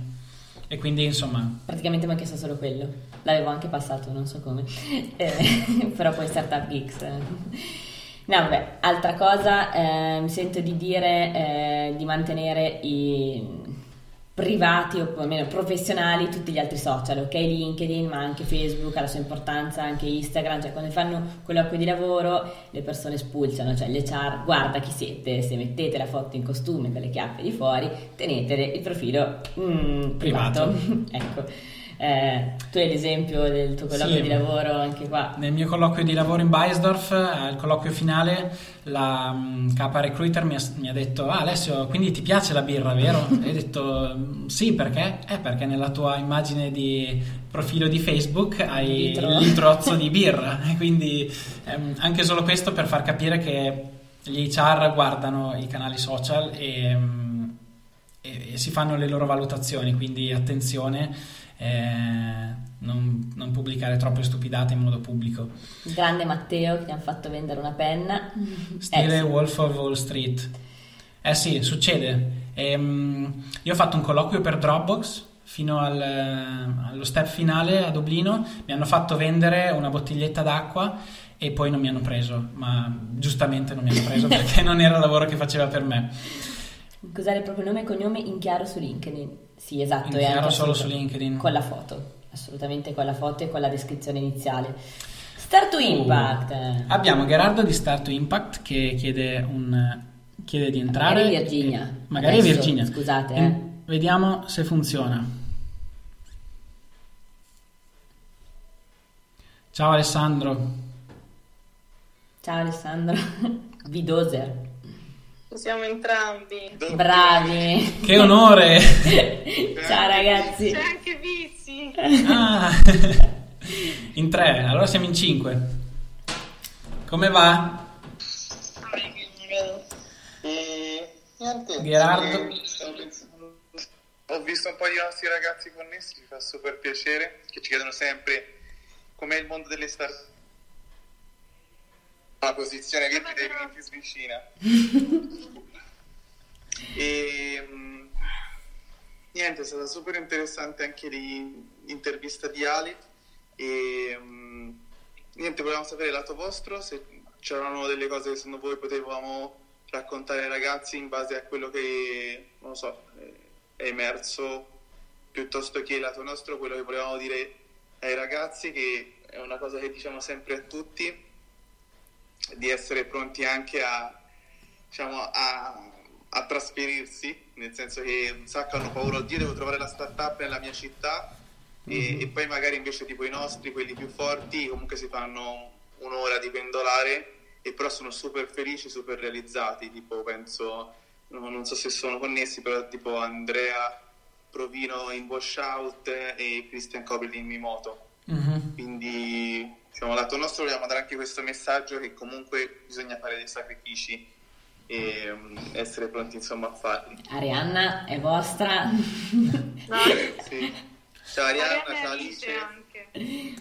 E quindi insomma... Praticamente mi ha chiesto solo quello. L'avevo anche passato, non so come. Eh, però poi Startup Geeks... Eh. No, vabbè, altra cosa, eh, mi sento di dire eh, di mantenere i privati o almeno professionali tutti gli altri social, ok? LinkedIn, ma anche Facebook ha la sua importanza, anche Instagram, cioè quando fanno colloqui di lavoro le persone spulciano, cioè le char, guarda chi siete, se mettete la foto in costume con le chiappe di fuori, tenetele il profilo mm, privato. privato. ecco. Eh, tu hai l'esempio del tuo colloquio sì, di lavoro anche qua. Nel mio colloquio di lavoro in Bayersdorf, al colloquio finale, la um, capa recruiter mi ha, mi ha, detto: Ah, Alessio, quindi ti piace la birra, vero? e ho detto: mm, Sì, perché? Eh, perché nella tua immagine di profilo di Facebook hai il litrozzo di birra. quindi ehm, anche solo questo per far capire che gli HR guardano i canali social e, mm, e, e si fanno le loro valutazioni, quindi attenzione eh, non, non, pubblicare troppe stupidate in modo pubblico. Grande Matteo che ti hanno fatto vendere una penna. Stile eh, Wolf of Wall Street. Eh sì, succede. Ehm, io ho fatto un colloquio per Dropbox fino al, allo step finale a Dublino, mi hanno fatto vendere una bottiglietta d'acqua e poi non mi hanno preso, ma giustamente non mi hanno preso perché non era il lavoro che faceva per me. Cos'era il proprio nome e cognome in chiaro su LinkedIn? Sì, esatto. In chiaro solo su LinkedIn. Con la foto, assolutamente con la foto e con la descrizione iniziale. Start to Impact. Uh, abbiamo Gerardo di Start to Impact che chiede, un, chiede di entrare. Magari Virginia. Magari Adesso, Virginia. Scusate. Eh. Vediamo se funziona. Ciao Alessandro. Ciao Alessandro, Vidoser. Siamo entrambi. Bravi. Che onore! Ciao ragazzi. C'è anche Vizi. Ah, in tre, allora siamo in cinque. Come va? E niente. Gerardo? Ho visto un po' di nostri ragazzi connessi, ci fa super piacere, che ci chiedono sempre com'è il mondo delle start una posizione che ti devi più vicina. e mm, niente, è stata super interessante anche l'intervista di Ali e mm, niente, volevamo sapere il lato vostro, se c'erano delle cose che secondo voi potevamo raccontare ai ragazzi in base a quello che, non lo so, eh, è emerso piuttosto che il lato nostro, quello che volevamo dire ai ragazzi, che è una cosa che diciamo sempre a tutti, di essere pronti anche a, diciamo, a, a trasferirsi, nel senso che un sacco hanno paura, oddio devo trovare la startup nella mia città e, e poi magari invece tipo i nostri, quelli più forti, comunque si fanno un'ora di pendolare e però sono super felici, super realizzati, tipo penso, no, non so se sono connessi, però tipo Andrea Provino in Washout e Christian Copoli in Mimoto. Mhm. Quindi diciamo, lato nostro vogliamo dare anche questo messaggio che comunque bisogna fare dei sacrifici e mm, essere pronti insomma a farli. Arianna è vostra. No, Sì. Ciao Arianna, Arianna ciao Alice Alice. anche.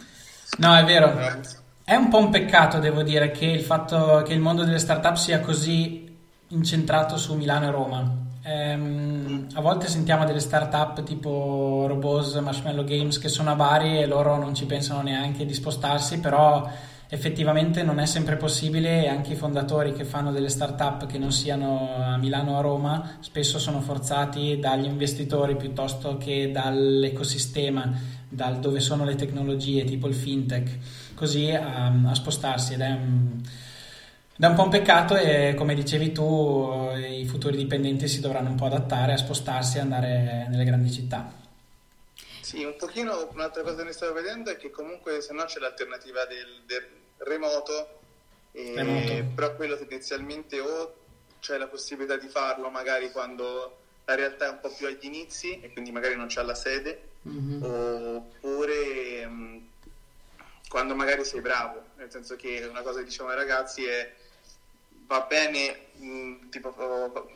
No, è vero. Grazie. È un po' un peccato, devo dire, che il fatto che il mondo delle startup sia così incentrato su Milano e Roma. Ehm, a volte sentiamo delle startup tipo Robos, Marshmallow Games che sono a Bari e loro non ci pensano neanche di spostarsi, però effettivamente non è sempre possibile e anche i fondatori che fanno delle startup che non siano a Milano o a Roma spesso sono forzati dagli investitori piuttosto che dall'ecosistema, dal dove sono le tecnologie tipo il fintech, così a, a spostarsi ed è un, ed è un po' un peccato e come dicevi tu i futuri dipendenti si dovranno un po' adattare a spostarsi e andare nelle grandi città. Sì, un pochino un'altra cosa che ne stavo vedendo è che comunque se no c'è l'alternativa del, del remoto, e- Remoto. però quello tendenzialmente o c'è la possibilità di farlo magari quando la realtà è un po' più agli inizi e quindi magari non c'è la sede, Mhm. oppure mh, quando magari sei bravo, nel senso che una cosa che diciamo ai ragazzi è va bene, mh, tipo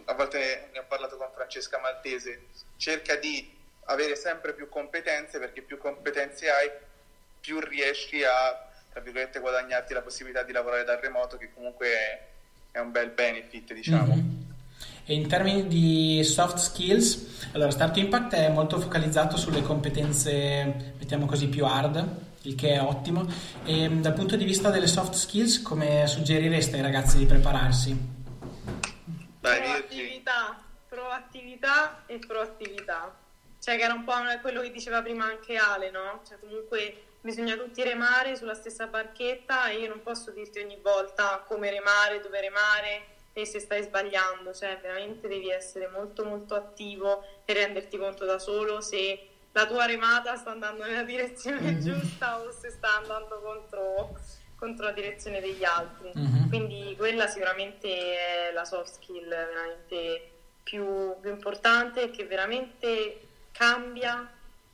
a volte ne ho parlato con Francesca Maltese, cerca di avere sempre più competenze perché più competenze hai, più riesci a, tra virgolette, guadagnarti la possibilità di lavorare dal remoto, che comunque è, è un bel benefit, diciamo. Mhm. E in termini di soft skills, allora Start Impact è molto focalizzato sulle competenze, mettiamo così, più hard, il che è ottimo. E mh, dal punto di vista delle soft skills, come suggerireste ai ragazzi di prepararsi? Proattività, proattività e proattività. Cioè che era un po' quello che diceva prima anche Ale, no? Cioè comunque bisogna tutti remare sulla stessa barchetta e io non posso dirti ogni volta come remare, dove remare e se stai sbagliando, cioè veramente devi essere molto molto attivo e renderti conto da solo se la tua remata sta andando nella direzione giusta o se sta andando contro, contro la direzione degli altri. Mhm. Quindi quella sicuramente è la soft skill veramente più, più importante e che veramente cambia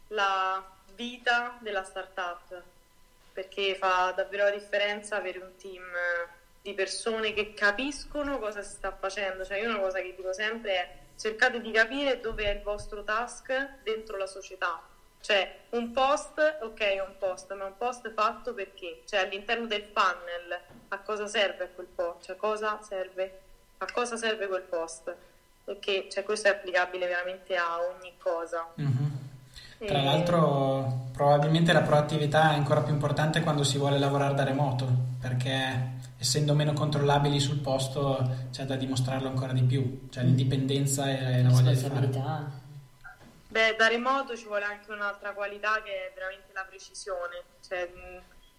la vita della startup perché fa davvero la differenza avere un team di persone che capiscono cosa si sta facendo. Cioè, io una cosa che dico sempre è cercate di capire dove è il vostro task dentro la società. Cioè, un post, ok, è un post, ma un post fatto perché? Cioè, all'interno del funnel, a cosa serve quel post? Cioè, cosa serve? A cosa serve quel post? Perché cioè, questo è applicabile veramente a ogni cosa. Mhm. Tra l'altro, probabilmente la proattività è ancora più importante quando si vuole lavorare da remoto, perché essendo meno controllabili sul posto c'è da dimostrarlo ancora di più, cioè l'indipendenza e la voglia di fare. Beh, da remoto ci vuole anche un'altra qualità che è veramente la precisione, cioè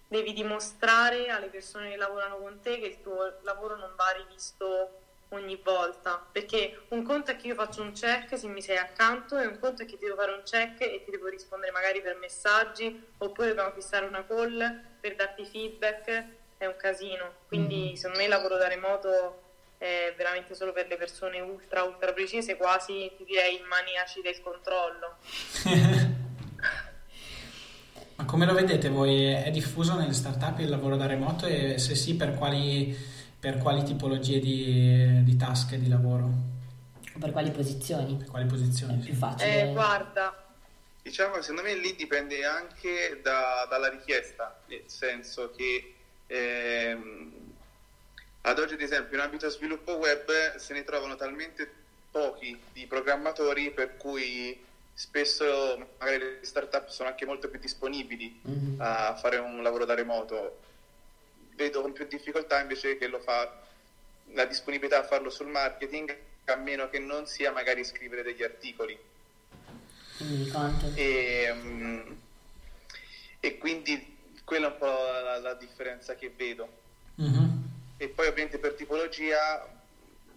devi dimostrare alle persone che lavorano con te che il tuo lavoro non va rivisto ogni volta, perché un conto è che io faccio un check se mi sei accanto e un conto è che ti devo fare un check e ti devo rispondere magari per messaggi oppure dobbiamo fissare una call per darti feedback è un casino. Quindi mm. secondo me il lavoro da remoto è veramente solo per le persone ultra ultra precise, quasi ti direi maniaci del controllo. Ma come lo vedete voi? È diffuso nelle startup il lavoro da remoto e se sì per quali, per quali tipologie di, di task e di lavoro? Per quali posizioni? Per quali posizioni? È più facile. Eh, guarda, Diciamo, secondo me lì dipende anche da, dalla richiesta, nel senso che ehm, ad oggi, ad esempio, in ambito sviluppo web se ne trovano talmente pochi di programmatori per cui spesso magari le startup sono anche molto più disponibili mm-hmm. a fare un lavoro da remoto. Vedo con più difficoltà invece che lo fa la disponibilità a farlo sul marketing, a meno che non sia magari scrivere degli articoli. E, um, e, quindi quella è un po' la, la differenza che vedo. Mm-hmm. E poi ovviamente per tipologia,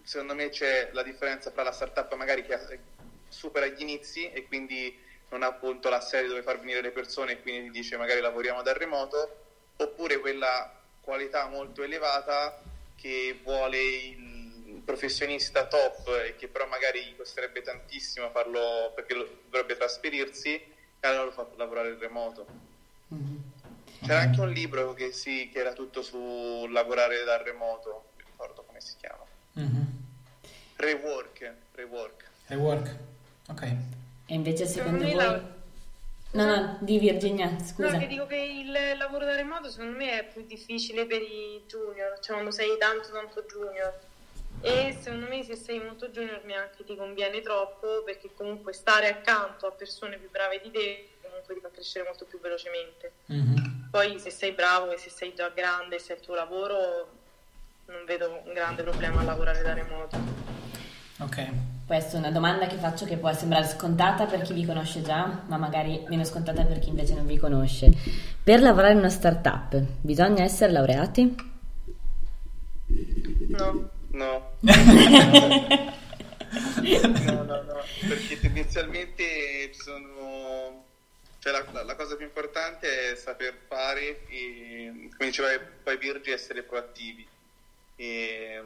secondo me c'è la differenza tra la startup magari che supera gli inizi e quindi non ha appunto la serie dove far venire le persone e quindi dice magari lavoriamo da remoto, oppure quella qualità molto elevata che vuole il professionista top e che però magari gli costerebbe tantissimo farlo perché dovrebbe trasferirsi e allora lo fa lavorare in remoto. Mm-hmm. C'era anche un libro che, sì, che era tutto su lavorare da remoto, non ricordo come si chiama. Mm-hmm. Rework, rework. Rework. Ok. E invece secondo voi... La... No, no, di Virginia, scusa. No, che dico che il lavoro da remoto secondo me è più difficile per i junior, cioè quando sei tanto tanto junior. E secondo me se sei molto junior neanche ti conviene troppo perché comunque stare accanto a persone più brave di te comunque ti fa crescere molto più velocemente. Mm-hmm. Poi se sei bravo e se sei già grande e se è il tuo lavoro non vedo un grande problema a lavorare da remoto. Ok. Questa è una domanda che faccio che può sembrare scontata per chi vi conosce già, ma magari meno scontata per chi invece non vi conosce. Per lavorare in una startup bisogna essere laureati? No. No. no, no, no, perché tendenzialmente ci sono... Cioè la, la, cosa più importante è saper fare e, come diceva poi Virgi, essere proattivi. E,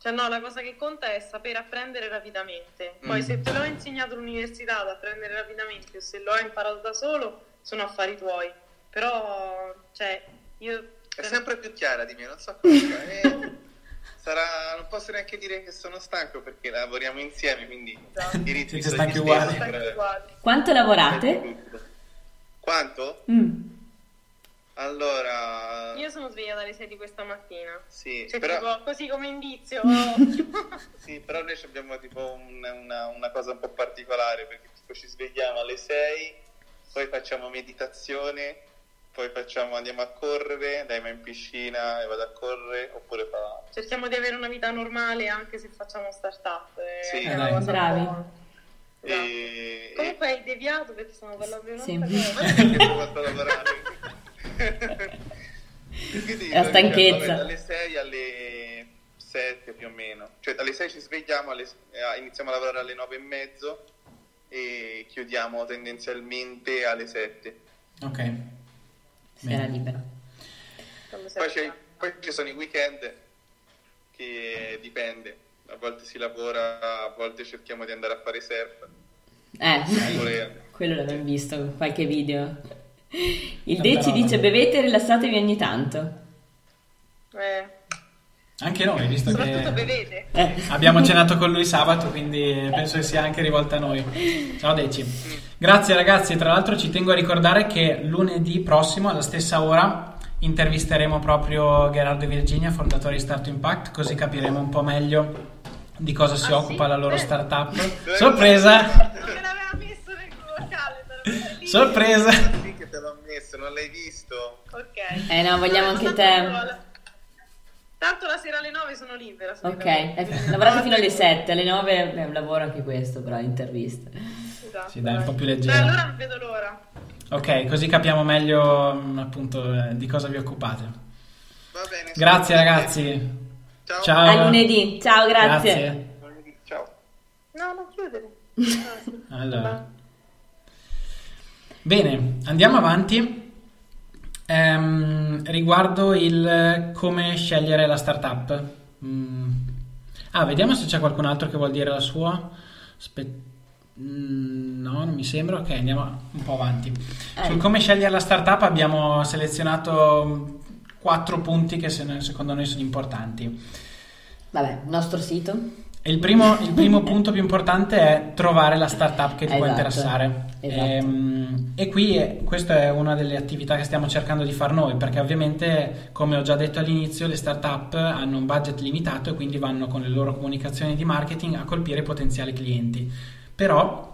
cioè no, la cosa che conta è sapere apprendere rapidamente. Poi mm. se te l'ho insegnato all'università ad apprendere rapidamente o se l'ho imparato da solo, sono affari tuoi. Però, cioè, io... È sempre più chiara di me, non so come. eh, sarà... Non posso neanche dire che sono stanco perché lavoriamo insieme, quindi esatto. i ritmi sono stanchi uguali. Quanto lavorate? Quanto? Mm. Allora... Io sono svegliata alle 6 di questa mattina. Sì, cioè, però... tipo, così come indizio. sì, però noi abbiamo tipo un, una, una, cosa un po' particolare perché tipo ci svegliamo alle 6, poi facciamo meditazione, poi facciamo, andiamo a correre, andiamo in piscina e vado a correre, oppure fa... Cerchiamo di avere una vita normale anche se facciamo start-up. Eh, sì, dai, bravi. E... Comunque hai deviato perché stiamo parlando di un'altra sì. cosa. Perché ho lavorare. Quindi, la stanchezza. Vabbè, dalle 6 alle 7 più o meno. Cioè dalle 6 ci svegliamo, alle, eh, iniziamo a lavorare alle 9 e mezzo e chiudiamo tendenzialmente alle 7. Ok. Sera libera. Poi, poi ci sono i weekend che dipende. A volte si lavora, a volte cerchiamo di andare a fare surf. Eh, quello l'abbiamo visto, qualche video. Il De ci dice bevete e rilassatevi ogni tanto. Eh. Anche noi, visto Soprattutto che bevete. Eh, abbiamo cenato con lui sabato, quindi penso che sia anche rivolta a noi. Ciao Deci. Grazie ragazzi, tra l'altro ci tengo a ricordare che lunedì prossimo alla stessa ora intervisteremo proprio Gerardo e Virginia, fondatori di Start Impact, così capiremo un po' meglio di cosa si ah, occupa sì? la loro startup. Sorpresa! Sorpresa! messo, non l'hai visto? Ok. Eh no, vogliamo anche te. Tanto la sera alle 9 sono libera. Ok, eh, lavorate fino alle 7, alle 9 è un lavoro anche questo, però intervista. Esatto, sì, dai, un po' più leggero. Beh, allora non vedo l'ora. Ok, così capiamo meglio mm, appunto eh, di cosa vi occupate. Va bene. Grazie ragazzi. Ciao. Ciao. A lunedì. Ciao, grazie. grazie. Ciao. No, non chiudere. allora. Bene, andiamo avanti. Ehm, riguardo il come scegliere la startup. Mm. Ah, vediamo se c'è qualcun altro che vuol dire la sua. Aspetta. Mm, No, non mi sembra. Ok, andiamo un po' avanti. Eh. Sul come scegliere la startup abbiamo selezionato quattro punti che se- secondo noi sono importanti. Vabbè, nostro sito. Il primo, il primo punto più importante è trovare la startup che ti può Esatto, interessare. esatto. Ehm, e qui eh, questa è una delle attività che stiamo cercando di fare noi, perché ovviamente, come ho già detto all'inizio, le startup hanno un budget limitato e quindi vanno con le loro comunicazioni di marketing a colpire i potenziali clienti. Però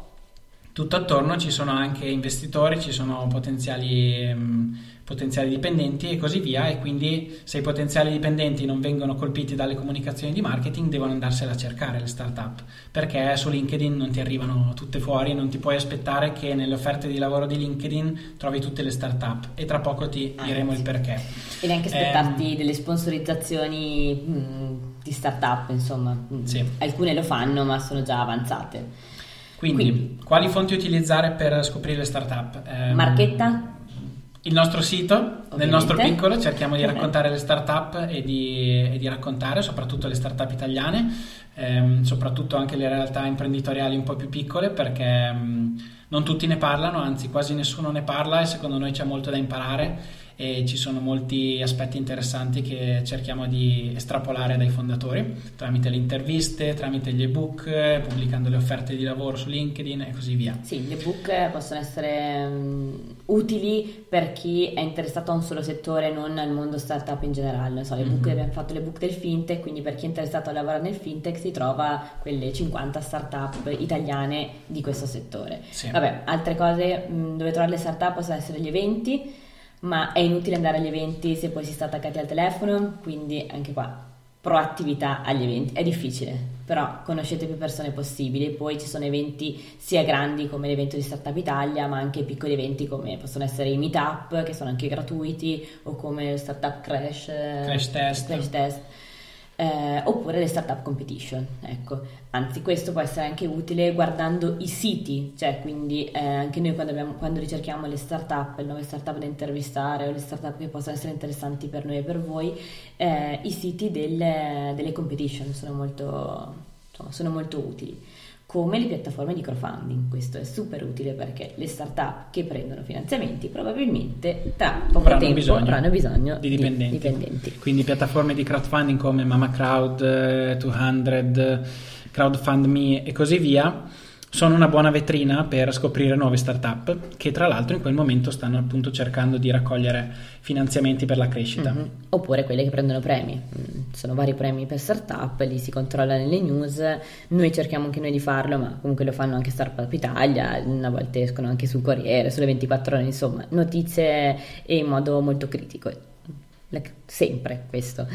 tutto attorno ci sono anche investitori, ci sono potenziali, ehm, potenziali dipendenti e così via e quindi se i potenziali dipendenti non vengono colpiti dalle comunicazioni di marketing devono andarsela a cercare le startup perché su LinkedIn non ti arrivano tutte fuori, non ti puoi aspettare che nelle offerte di lavoro di LinkedIn trovi tutte le startup e tra poco ti Ah, diremo sì. il perché. E neanche aspettarti Ehm, delle sponsorizzazioni mh, di startup, insomma. Mh, Sì. Alcune lo fanno, ma sono già avanzate. Quindi, Quindi. quali fonti utilizzare per scoprire le startup? Ehm, Marchetta? Il nostro sito, nel Ovviamente. nostro piccolo, cerchiamo di raccontare le start-up e di, e di raccontare soprattutto le start-up italiane, ehm, soprattutto anche le realtà imprenditoriali un po' più piccole perché mh, non tutti ne parlano, anzi quasi nessuno ne parla e secondo noi c'è molto da imparare e ci sono molti aspetti interessanti che cerchiamo di estrapolare dai fondatori tramite le interviste, tramite gli ebook, eh, pubblicando le offerte di lavoro su LinkedIn e così via. Sì, le book possono essere mh, utili per chi è interessato a un solo settore, non al mondo startup in generale. So, Mhm. abbiamo fatto le book del fintech, quindi per chi è interessato a lavorare nel fintech si trova quelle 50 startup italiane di questo settore. Sì. Vabbè, altre cose mh, dove trovare le startup possono essere gli eventi, ma è inutile andare agli eventi se poi si sta attaccati al telefono, quindi anche qua proattività agli eventi. È difficile, però conoscete più persone possibili. Poi ci sono eventi sia grandi come l'evento di Startup Italia, ma anche piccoli eventi come possono essere i meetup, che sono anche gratuiti, o come Startup Crash, Crash Test. Crash Test. Eh, oppure le startup competition, ecco. Anzi, questo può essere anche utile guardando i siti, cioè quindi eh, anche noi quando, abbiamo- quando ricerchiamo le startup, le nuove startup da intervistare o le startup che possono essere interessanti per noi e per voi, eh, i siti delle, delle competition sono molto, insomma, sono molto utili. Come le piattaforme di crowdfunding, questo è super utile perché le startup che prendono finanziamenti probabilmente tra poco Avranno tempo bisogno avranno bisogno di dipendenti. dipendenti. Quindi piattaforme di crowdfunding come Mama Crowd, eh, 200, CrowdFundMe e così via sono una buona vetrina per scoprire nuove startup che tra l'altro in quel momento stanno appunto cercando di raccogliere finanziamenti per la crescita. Mhm. Oppure quelle che prendono premi. Mm, Sono vari premi per startup, li si controlla nelle news. Noi cerchiamo anche noi di farlo, ma comunque lo fanno anche Startup Italia. A volte escono anche sul Corriere, sulle 24 ore, insomma, notizie e in modo molto critico. Sempre questo.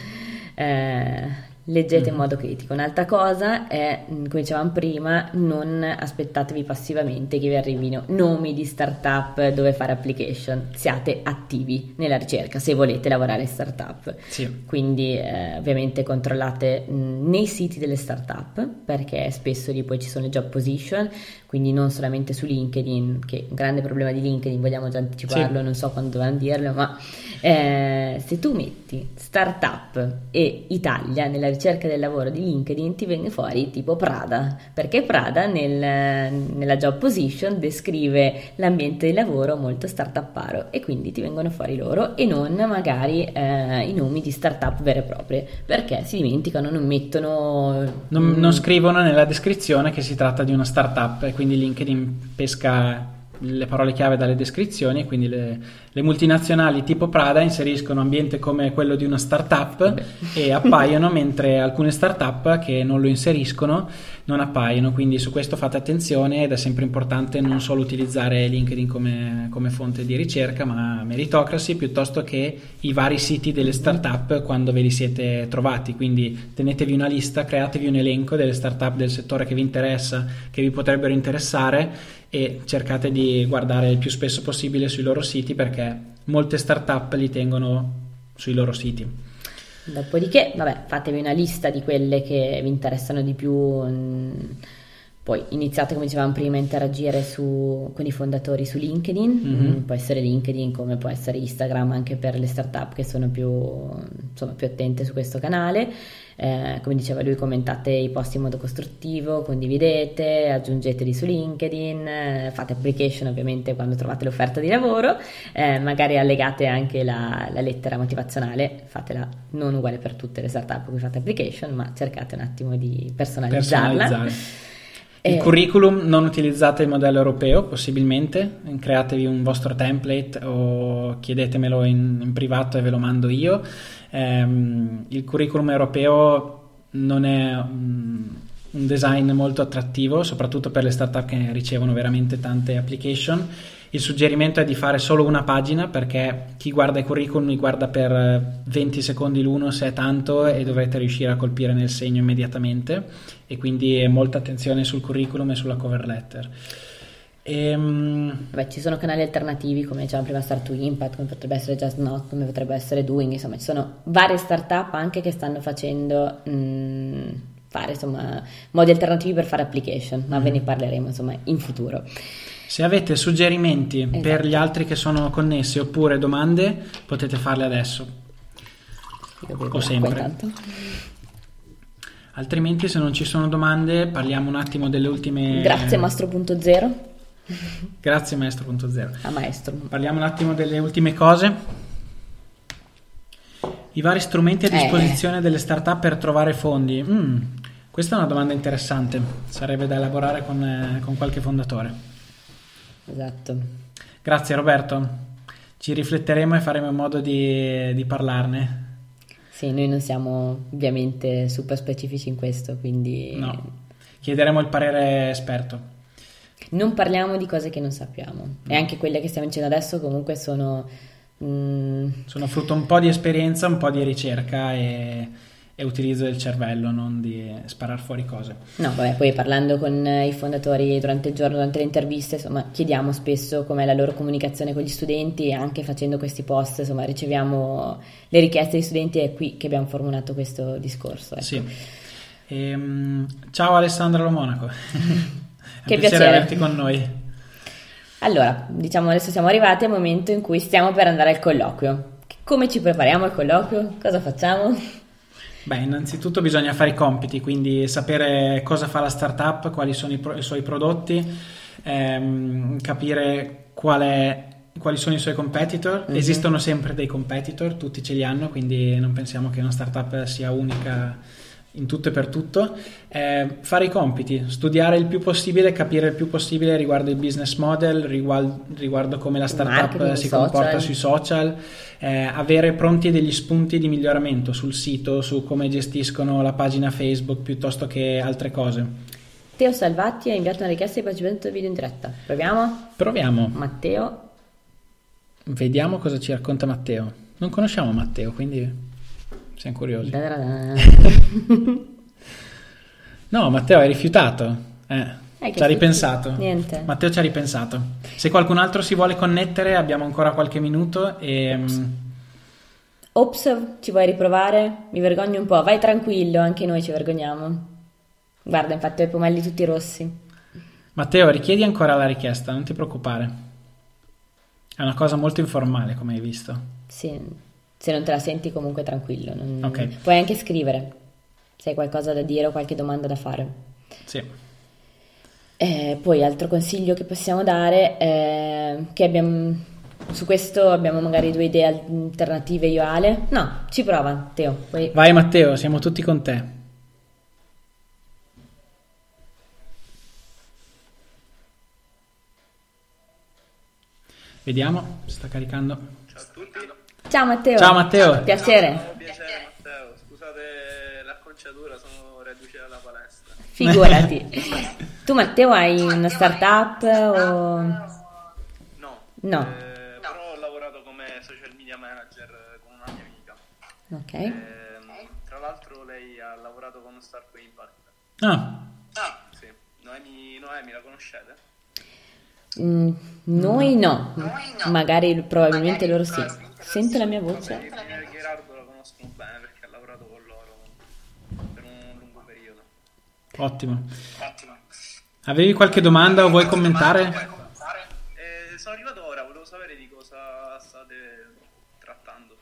Eh, leggete in modo critico. Un'altra cosa è, mm, come dicevamo prima, non aspettatevi passivamente che vi arrivino nomi di startup dove fare application. Siate attivi nella ricerca se volete lavorare in startup. Sì. Quindi eh, ovviamente controllate mh, nei siti delle startup perché spesso lì poi ci sono le job position, quindi non solamente su LinkedIn, che è un grande problema di LinkedIn, vogliamo già anticiparlo, Sì. non so quando dovranno dirlo, ma eh, se tu metti startup e Italia nella ricerca del lavoro di LinkedIn ti viene fuori tipo Prada, perché Prada nel- nella job position descrive l'ambiente di lavoro molto startupparo e quindi ti vengono fuori loro e non magari eh, i nomi di startup vere e proprie, perché si dimenticano, non mettono... Non, mm, non scrivono nella descrizione che si tratta di una startup e quindi LinkedIn pesca le parole chiave dalle descrizioni quindi le, le multinazionali tipo Prada inseriscono ambiente come quello di una startup e appaiono mentre alcune startup che non lo inseriscono non appaiono. Quindi su questo fate attenzione ed è sempre importante non solo utilizzare LinkedIn come, come fonte di ricerca ma Meritocracy piuttosto che i vari siti delle startup quando ve li siete trovati. Quindi tenetevi una lista createvi un elenco delle startup del settore che vi interessa che vi potrebbero interessare e cercate di guardare il più spesso possibile sui loro siti perché molte startup li tengono sui loro siti. Dopodiché, vabbè, fatevi una lista di quelle che vi interessano di più. mm, Poi iniziate, come dicevamo prima, a interagire su, con i fondatori su LinkedIn, Mhm. Mm, può essere LinkedIn come può essere Instagram anche per le startup che sono più, insomma, più attente su questo canale. Eh, come diceva lui, commentate i post in modo costruttivo, condividete, aggiungeteli su LinkedIn, eh, fate application ovviamente quando trovate l'offerta di lavoro, eh, magari allegate anche la, la lettera motivazionale, fatela non uguale per tutte le startup cui fate application, ma cercate un attimo di personalizzarla. Personalizzare. Il Eh, curriculum non utilizzate il modello europeo, possibilmente, createvi un vostro template o chiedetemelo in, in privato e ve lo mando io. Ehm, il curriculum europeo non è mm, un design molto attrattivo, soprattutto per le startup che ricevono veramente tante application. Il suggerimento è di fare solo una pagina perché chi guarda i curriculum li guarda per eh, 20 secondi l'uno se è tanto e dovrete riuscire a colpire nel segno immediatamente e quindi molta attenzione sul curriculum e sulla cover letter. Ehm, Vabbè, ci sono canali alternativi come dicevamo prima Start to Impact, come potrebbe essere Just Not, come potrebbe essere Doing, insomma ci sono varie startup anche che stanno facendo mm, fare insomma modi alternativi per fare application, ma ve ne parleremo insomma in futuro. se avete suggerimenti per Esatto. gli altri che sono connessi oppure domande potete farle adesso. O sempre. Altrimenti se non ci sono domande parliamo un attimo delle ultime... Grazie Mastro.0 Grazie maestro.0. a Maestro. Parliamo un attimo delle ultime cose. I vari strumenti a Eh. disposizione delle startup per trovare fondi. Mm, questa è una domanda interessante. Sarebbe da elaborare con, eh, con qualche fondatore. Esatto. Grazie Roberto. Ci rifletteremo e faremo in modo di, di parlarne. Sì, noi non siamo ovviamente super specifici in questo, quindi No. Chiederemo il parere esperto. Non parliamo di cose che non sappiamo. E anche quelle che stiamo dicendo adesso comunque sono... mm, Sono frutto un po' di esperienza, un po' di ricerca e, e utilizzo del cervello, non di sparare fuori cose. No, vabbè, poi parlando con i fondatori durante il giorno, durante le interviste, insomma, chiediamo spesso com'è la loro comunicazione con gli studenti e anche facendo questi post, insomma, riceviamo le richieste degli studenti e è qui che abbiamo formulato questo discorso. ecco. Sì. Ehm, ciao Alessandra Lo Monaco. Che piacere piacere. averti con noi. Allora, diciamo adesso siamo arrivati al momento in cui stiamo per andare al colloquio. Come ci prepariamo al colloquio? Cosa facciamo? Beh, innanzitutto bisogna fare i compiti, quindi sapere cosa fa la startup, quali sono i, pro- i suoi prodotti, ehm, capire qual è- quali sono i suoi competitor. Mhm. Esistono sempre dei competitor, tutti ce li hanno, quindi non pensiamo che una startup sia unica in tutto e per tutto. Eh, fare i compiti, studiare il più possibile, capire il più possibile riguardo il business model, riguardo, riguardo come la startup marketing, si social. comporta sui social, eh, avere pronti degli spunti di miglioramento sul sito, su come gestiscono la pagina Facebook piuttosto che altre cose. Teo Salvatti ha inviato una richiesta di partecipazione al video in diretta. Proviamo? Proviamo, Matteo? vediamo cosa ci racconta Matteo. Non conosciamo Matteo, quindi siamo curiosi. Da-da-da. No, Matteo hai rifiutato. Eh, Eh, ci ha ripensato. Niente. Matteo ci ha ripensato. Se qualcun altro si vuole connettere, abbiamo ancora qualche minuto e mm, Ops, ci vuoi riprovare? Mi vergogno un po'. Vai tranquillo, anche noi ci vergogniamo. Guarda, infatti ho i pomelli tutti rossi. Matteo, richiedi ancora la richiesta, non ti preoccupare. È una cosa molto informale, come hai visto. Sì, se non te la senti comunque tranquillo. non- Ok. Puoi anche scrivere se hai qualcosa da dire o qualche domanda da fare. Sì. Eh, poi altro consiglio che possiamo dare è che abbiamo su questo abbiamo magari due idee alternative io e Ale. No, ci prova, Teo. Poi Vai Matteo, siamo tutti con te. Vediamo, sta caricando. Ciao a tutti. Ciao Matteo. Ciao, Matteo. Piacere. Piacere Matteo, scusate l'acconciatura, sono reduce dalla palestra. Figurati. tu Matteo hai una startup o No, No. eh, però ho lavorato come social media manager con una mia amica. Ok. Ehm, tra l'altro lei ha lavorato con Start to Impact. Ah, Ah, sì. Noemi, Noemi la conoscete? Mm, noi no. Magari probabilmente loro sì. Sento la mia voce? Gerardo la conoscono bene perché ha lavorato con loro per un lungo periodo. ottimo. Ottimo. Avevi qualche domanda o vuoi commentare? Eh, sono arrivato ora, volevo sapere di cosa state trattando.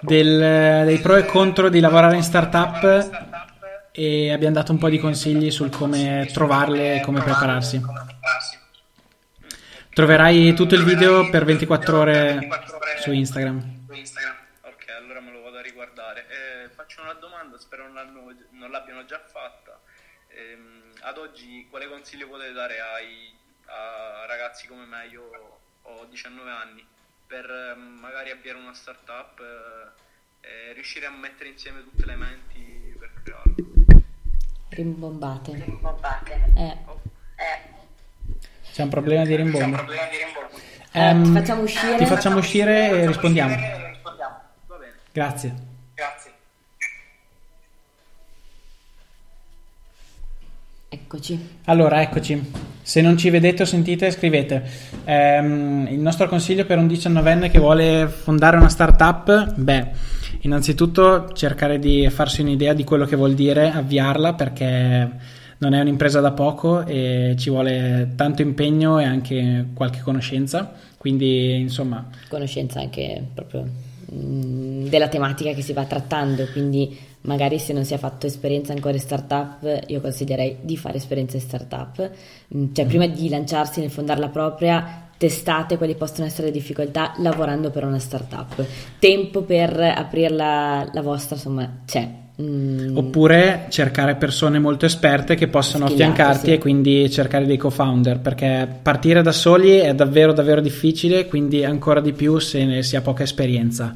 Del, dei pro e contro di lavorare in startup e abbiamo dato un po' di consigli sul come trovarle e come prepararsi. Troverai tutto il video per 24 ore su Instagram. Ok, allora me lo vado a riguardare. Eh, faccio una domanda, spero non, non l'abbiano già fatta. Eh, ad oggi quale consiglio potete dare ai, a ragazzi come me? Io ho 19 anni per ehm, magari avviare una startup eh, e riuscire a mettere insieme tutte le menti per crearla. Rimbombate. Rimbombate. Eh. Eh. C'è un problema di rimbombo. Eh, Ehm, ti facciamo uscire. Ti facciamo uscire e rispondiamo. Va bene. Grazie. Grazie. Eccoci. Allora, eccoci. Se non ci vedete o sentite, scrivete. Ehm, il nostro consiglio per un diciannovenne che vuole fondare una startup, beh, innanzitutto cercare di farsi un'idea di quello che vuol dire avviarla perché non è un'impresa da poco e ci vuole tanto impegno e anche qualche conoscenza. Quindi, insomma, Conoscenza anche proprio mm, della tematica che si va trattando, quindi magari se non si è fatto esperienza ancora in startup, io consiglierei di fare esperienza in startup. Mm, Cioè, prima di lanciarsi nel fondare la propria, testate quali possono essere le difficoltà lavorando per una startup. Tempo per aprire la, la vostra, insomma, c'è. Mm, Oppure cercare persone molto esperte che possano affiancarti sì. e quindi cercare dei co-founder perché partire da soli è davvero davvero difficile, quindi ancora di più se ne si ha poca esperienza.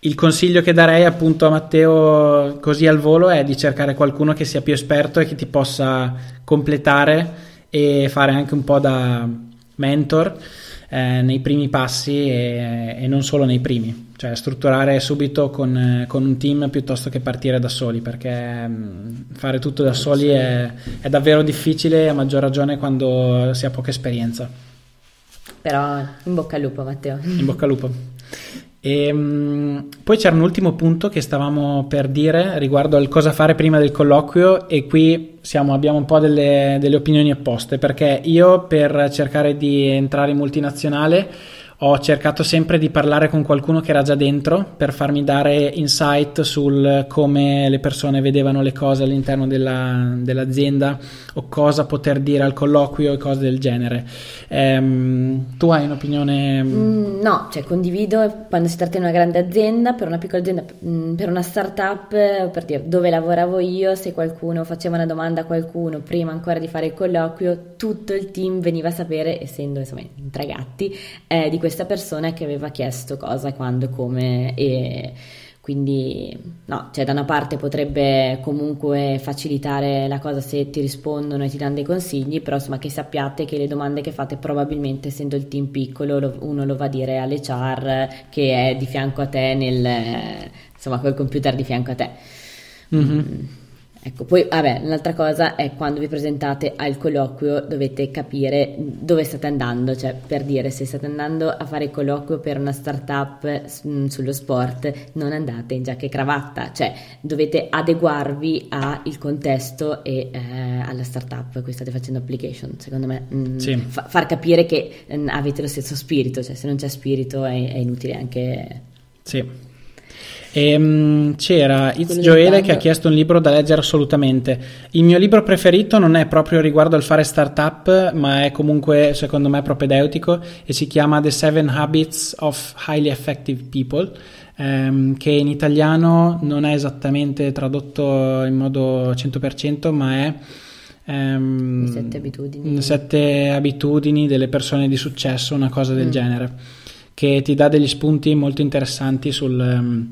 Il consiglio che darei appunto a Matteo così al volo è di cercare qualcuno che sia più esperto e che ti possa completare e fare anche un po' da mentor eh, nei primi passi e, e non solo nei primi, cioè strutturare subito con, con un team piuttosto che partire da soli, perché mh, fare tutto da soli è, è davvero difficile, a maggior ragione quando si ha poca esperienza. Però in bocca al lupo, Matteo. In bocca al lupo. E, mh, poi c'era un ultimo punto che stavamo per dire riguardo al cosa fare prima del colloquio e qui siamo- abbiamo un po' delle, delle opinioni opposte perché io per cercare di entrare in multinazionale ho cercato sempre di parlare con qualcuno che era già dentro per farmi dare insight sul come le persone vedevano le cose all'interno della- dell'azienda o cosa poter dire al colloquio e cose del genere. Ehm, tu hai un'opinione? Mm, no, cioè condivido quando si tratta di una grande azienda, per una piccola azienda, mm, per una startup, per dire dove lavoravo io, se qualcuno faceva una domanda a qualcuno prima ancora di fare il colloquio, tutto il team veniva a sapere, essendo insomma in tre gatti, eh, di questa persona che aveva chiesto cosa, quando, come e quindi no, cioè da una parte potrebbe comunque facilitare la cosa se ti rispondono e ti danno dei consigli, però insomma che sappiate che le domande che fate probabilmente essendo il team piccolo lo- uno lo va a dire all'HR che è di fianco a te nel insomma col computer di fianco a te. Mhm. Ecco, poi vabbè, un'altra cosa è quando vi presentate al colloquio dovete capire dove state andando, cioè per dire se state andando a fare il colloquio per una startup mm, sullo sport, non andate in giacca e cravatta, cioè dovete adeguarvi al contesto e eh, alla startup a cui state facendo application, secondo me. mm, Sì. fa- far capire che mm, avete lo stesso spirito, cioè se non c'è spirito è, è inutile anche... Sì. Ehm, c'era It's Joele che ha chiesto un libro da leggere assolutamente. Il mio libro preferito non è proprio riguardo al fare startup, ma è comunque secondo me propedeutico e si chiama The Seven Habits of Highly Effective People. ehm, che in italiano non è esattamente tradotto in modo 100%, ma è Le sette abitudini. sette abitudini delle persone di successo, una cosa del Mm. genere, che ti dà degli spunti molto interessanti sul, ehm,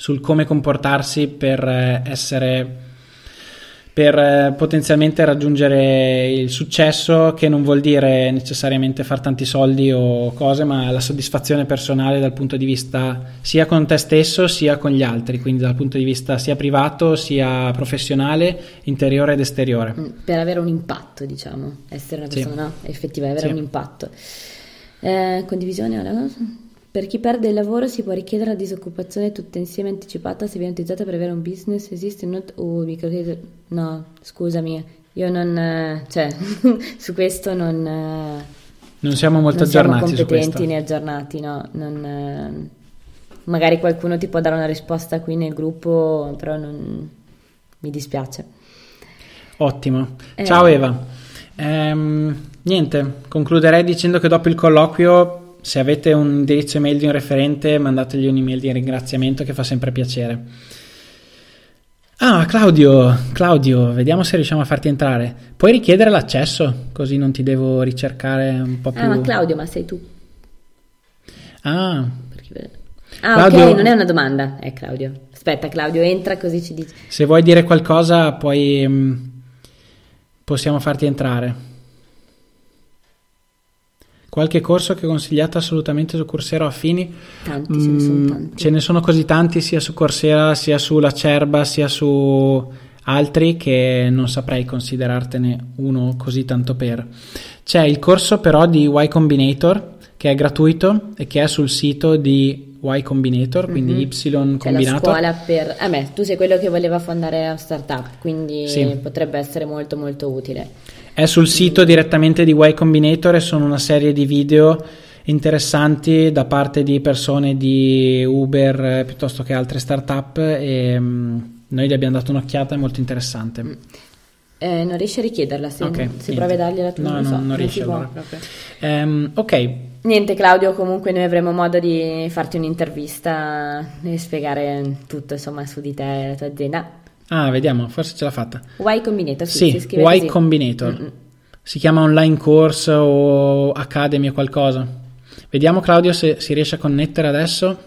sul come comportarsi per eh, essere per eh, potenzialmente raggiungere il successo che non vuol dire necessariamente far tanti soldi o cose, ma la soddisfazione personale dal punto di vista sia con te stesso sia con gli altri, quindi dal punto di vista sia privato sia professionale, interiore ed esteriore. Mm, per avere un impatto, diciamo, essere una Sì. persona effettiva e avere Sì. un impatto. Eh, condivisione, allora, per chi perde il lavoro si può richiedere la disoccupazione tutta insieme anticipata se viene utilizzata per avere un business, esiste un not- oh, microcredito- no, scusami, io non, cioè, su questo non... Non siamo molto non siamo aggiornati competenti né aggiornati, no. Non, magari qualcuno ti può dare una risposta qui nel gruppo, però non, mi dispiace. Ottimo. Eh. Ciao Eva. Ehm, niente, concluderei dicendo che dopo il colloquio, se avete un indirizzo email di un referente, mandategli un'email di ringraziamento che fa sempre piacere. Ah, Claudio, Claudio, vediamo se riusciamo a farti entrare. Puoi richiedere l'accesso, così non ti devo ricercare un po' più. Ah, ma Claudio, ma sei tu. Ah. Ah, Claudio... ok, non è una domanda, è Claudio. Aspetta, Claudio, entra così ci dici. Se vuoi dire qualcosa, poi mm, possiamo farti entrare. Qualche corso che consigliate assolutamente su Coursera affini? Tanti, mm, ce ne sono mm, tanti. Ce ne sono così tanti sia su Coursera, sia sulla Cerba, sia su altri che non saprei considerartene uno così tanto per. C'è il corso però di Y Combinator che è gratuito e che è sul sito di Y Combinator, quindi mm-hmm. Y C'è combinato. la scuola per... Eh beh, tu sei quello che voleva fondare la startup, quindi sì. potrebbe essere molto molto utile. È sul sito direttamente di Y Combinator e sono una serie di video interessanti da parte di persone di Uber eh, piuttosto che altre startup e um, noi gli abbiamo dato un'occhiata, è molto interessante. Eh, non riesci a richiederla, se, okay, se provi a dargli la tua No, non, so, non riesci allora. Um, ok. Niente Claudio, comunque noi avremo modo di farti un'intervista e spiegare tutto insomma su di te e la tua azienda. Ah, vediamo, forse ce l'ha fatta. Y Combinator, sì, sì Y. Combinator. Mm-mm. Si chiama online course o academy o qualcosa. Vediamo Claudio se si riesce a connettere adesso.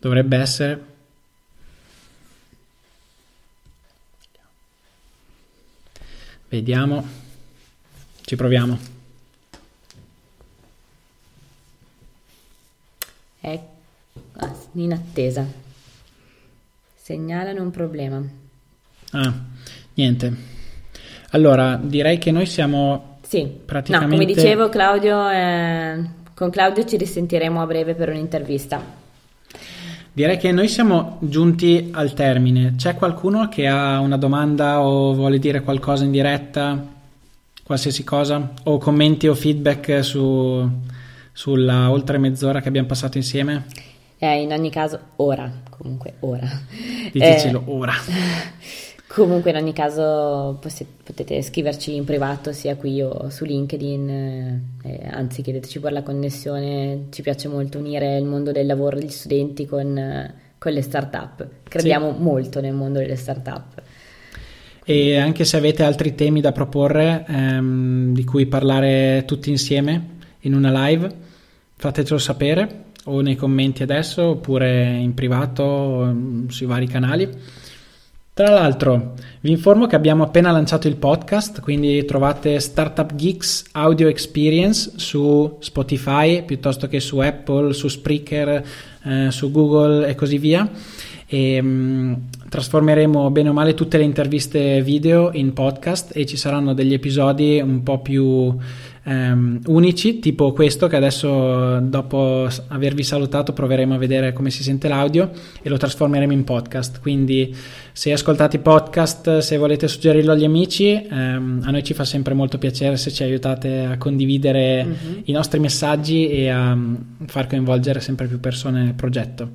Dovrebbe essere. Vediamo. Ci proviamo. È in attesa. Segnalano un problema. Ah, niente. Allora, direi che noi siamo sì. praticamente... No, come dicevo Claudio, eh, con Claudio ci risentiremo a breve per un'intervista. Direi che noi siamo giunti al termine. C'è qualcuno che ha una domanda o vuole dire qualcosa in diretta? Qualsiasi cosa? O commenti o feedback su, sulla oltre mezz'ora che abbiamo passato insieme? Eh, in ogni caso, ora, comunque ora. Ditecelo eh, ora. Comunque in ogni caso potete scriverci in privato sia qui o su LinkedIn, eh, anzi chiedeteci per la connessione, ci piace molto unire il mondo del lavoro degli studenti con, con le start-up, crediamo sì. molto nel mondo delle start-up. E anche se avete altri temi da proporre ehm, di cui parlare tutti insieme in una live, fatecelo sapere o nei commenti adesso oppure in privato mm, sui vari canali. Tra l'altro vi informo che abbiamo appena lanciato il podcast, quindi trovate Startup Geeks Audio Experience su Spotify piuttosto che su Apple, su Spreaker, eh, su Google e così via. E, mh, mm, trasformeremo bene o male tutte le interviste video in podcast e ci saranno degli episodi un po' più um, unici, tipo questo che adesso dopo avervi salutato proveremo a vedere come si sente l'audio e lo trasformeremo in podcast. Quindi se ascoltate i podcast, se volete suggerirlo agli amici, um, a noi ci fa sempre molto piacere se ci aiutate a condividere mm-hmm. i nostri messaggi e a um, far coinvolgere sempre più persone nel progetto.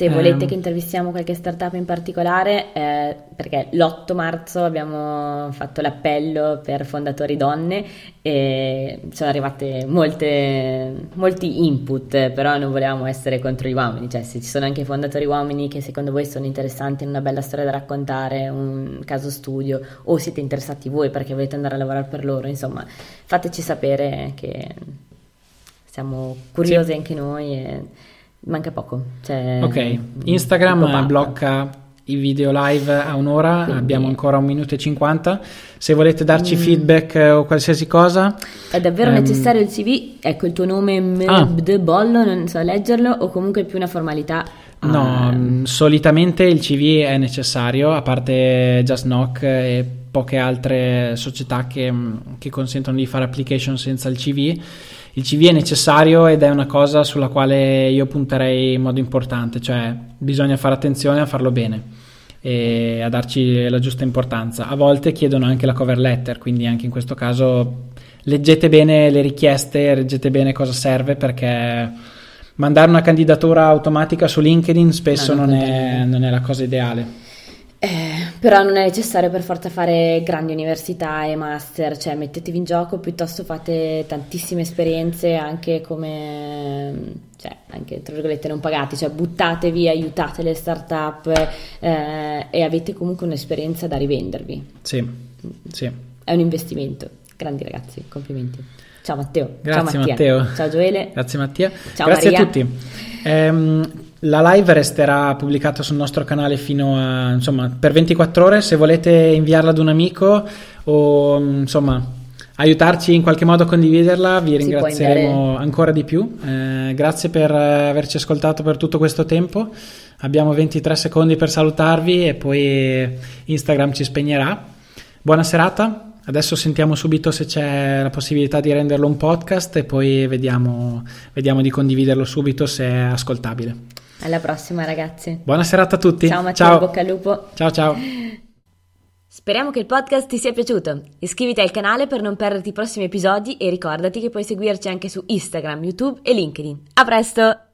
Se volete um, che intervistiamo qualche startup in particolare, eh, perché l'8 marzo abbiamo fatto l'appello per fondatori donne e sono arrivate molte, molti input, però non volevamo essere contro gli uomini, cioè se ci sono anche fondatori uomini che secondo voi sono interessanti, una bella storia da raccontare, un caso studio, o siete interessati voi perché volete andare a lavorare per loro, insomma, fateci sapere che siamo curiosi sì. anche noi. E, Manca poco. Cioè, ok, Instagram blocca i video live a un'ora, Quindi... abbiamo ancora un minuto e cinquanta. Se volete darci mm. feedback o qualsiasi cosa... È davvero um... necessario il CV? Ecco il tuo nome ah. Bollo, non so leggerlo, o comunque è più una formalità? No, um... solitamente il CV è necessario, a parte Just Knock e poche altre società che, che consentono di fare application senza il CV il CV è necessario ed è una cosa sulla quale io punterei in modo importante, cioè bisogna fare attenzione a farlo bene. e a darci la giusta importanza. A volte chiedono anche la cover letter, quindi anche in questo caso leggete bene le richieste, leggete bene cosa serve perché mandare una candidatura automatica su LinkedIn spesso no, non, non, è, non è la cosa ideale. Eh, però non è necessario per forza fare grandi università e master, cioè mettetevi in gioco, piuttosto fate tantissime esperienze anche come, cioè anche tra virgolette non pagate, cioè buttatevi, aiutate le start-up eh, e avete comunque un'esperienza da rivendervi. Sì, sì. È un investimento. Grandi ragazzi, complimenti. Ciao Matteo. Grazie Ciao Matteo. Ciao Gioele. Grazie Mattia. Ciao Grazie Maria. a tutti. Ehm, la live resterà pubblicata sul nostro canale fino a insomma per 24 ore. Se volete inviarla ad un amico o insomma aiutarci in qualche modo a condividerla, vi ringrazieremo ancora di più. Eh, grazie per averci ascoltato per tutto questo tempo. Abbiamo 23 secondi per salutarvi e poi Instagram ci spegnerà. Buona serata. Adesso sentiamo subito se c'è la possibilità di renderlo un podcast e poi vediamo, vediamo di condividerlo subito se è ascoltabile. Alla prossima ragazzi. Buona serata a tutti. Ciao Matteo, ciao. bocca al lupo. Ciao ciao. Speriamo che il podcast ti sia piaciuto. Iscriviti al canale per non perderti i prossimi episodi e ricordati che puoi seguirci anche su Instagram, YouTube e LinkedIn. A presto!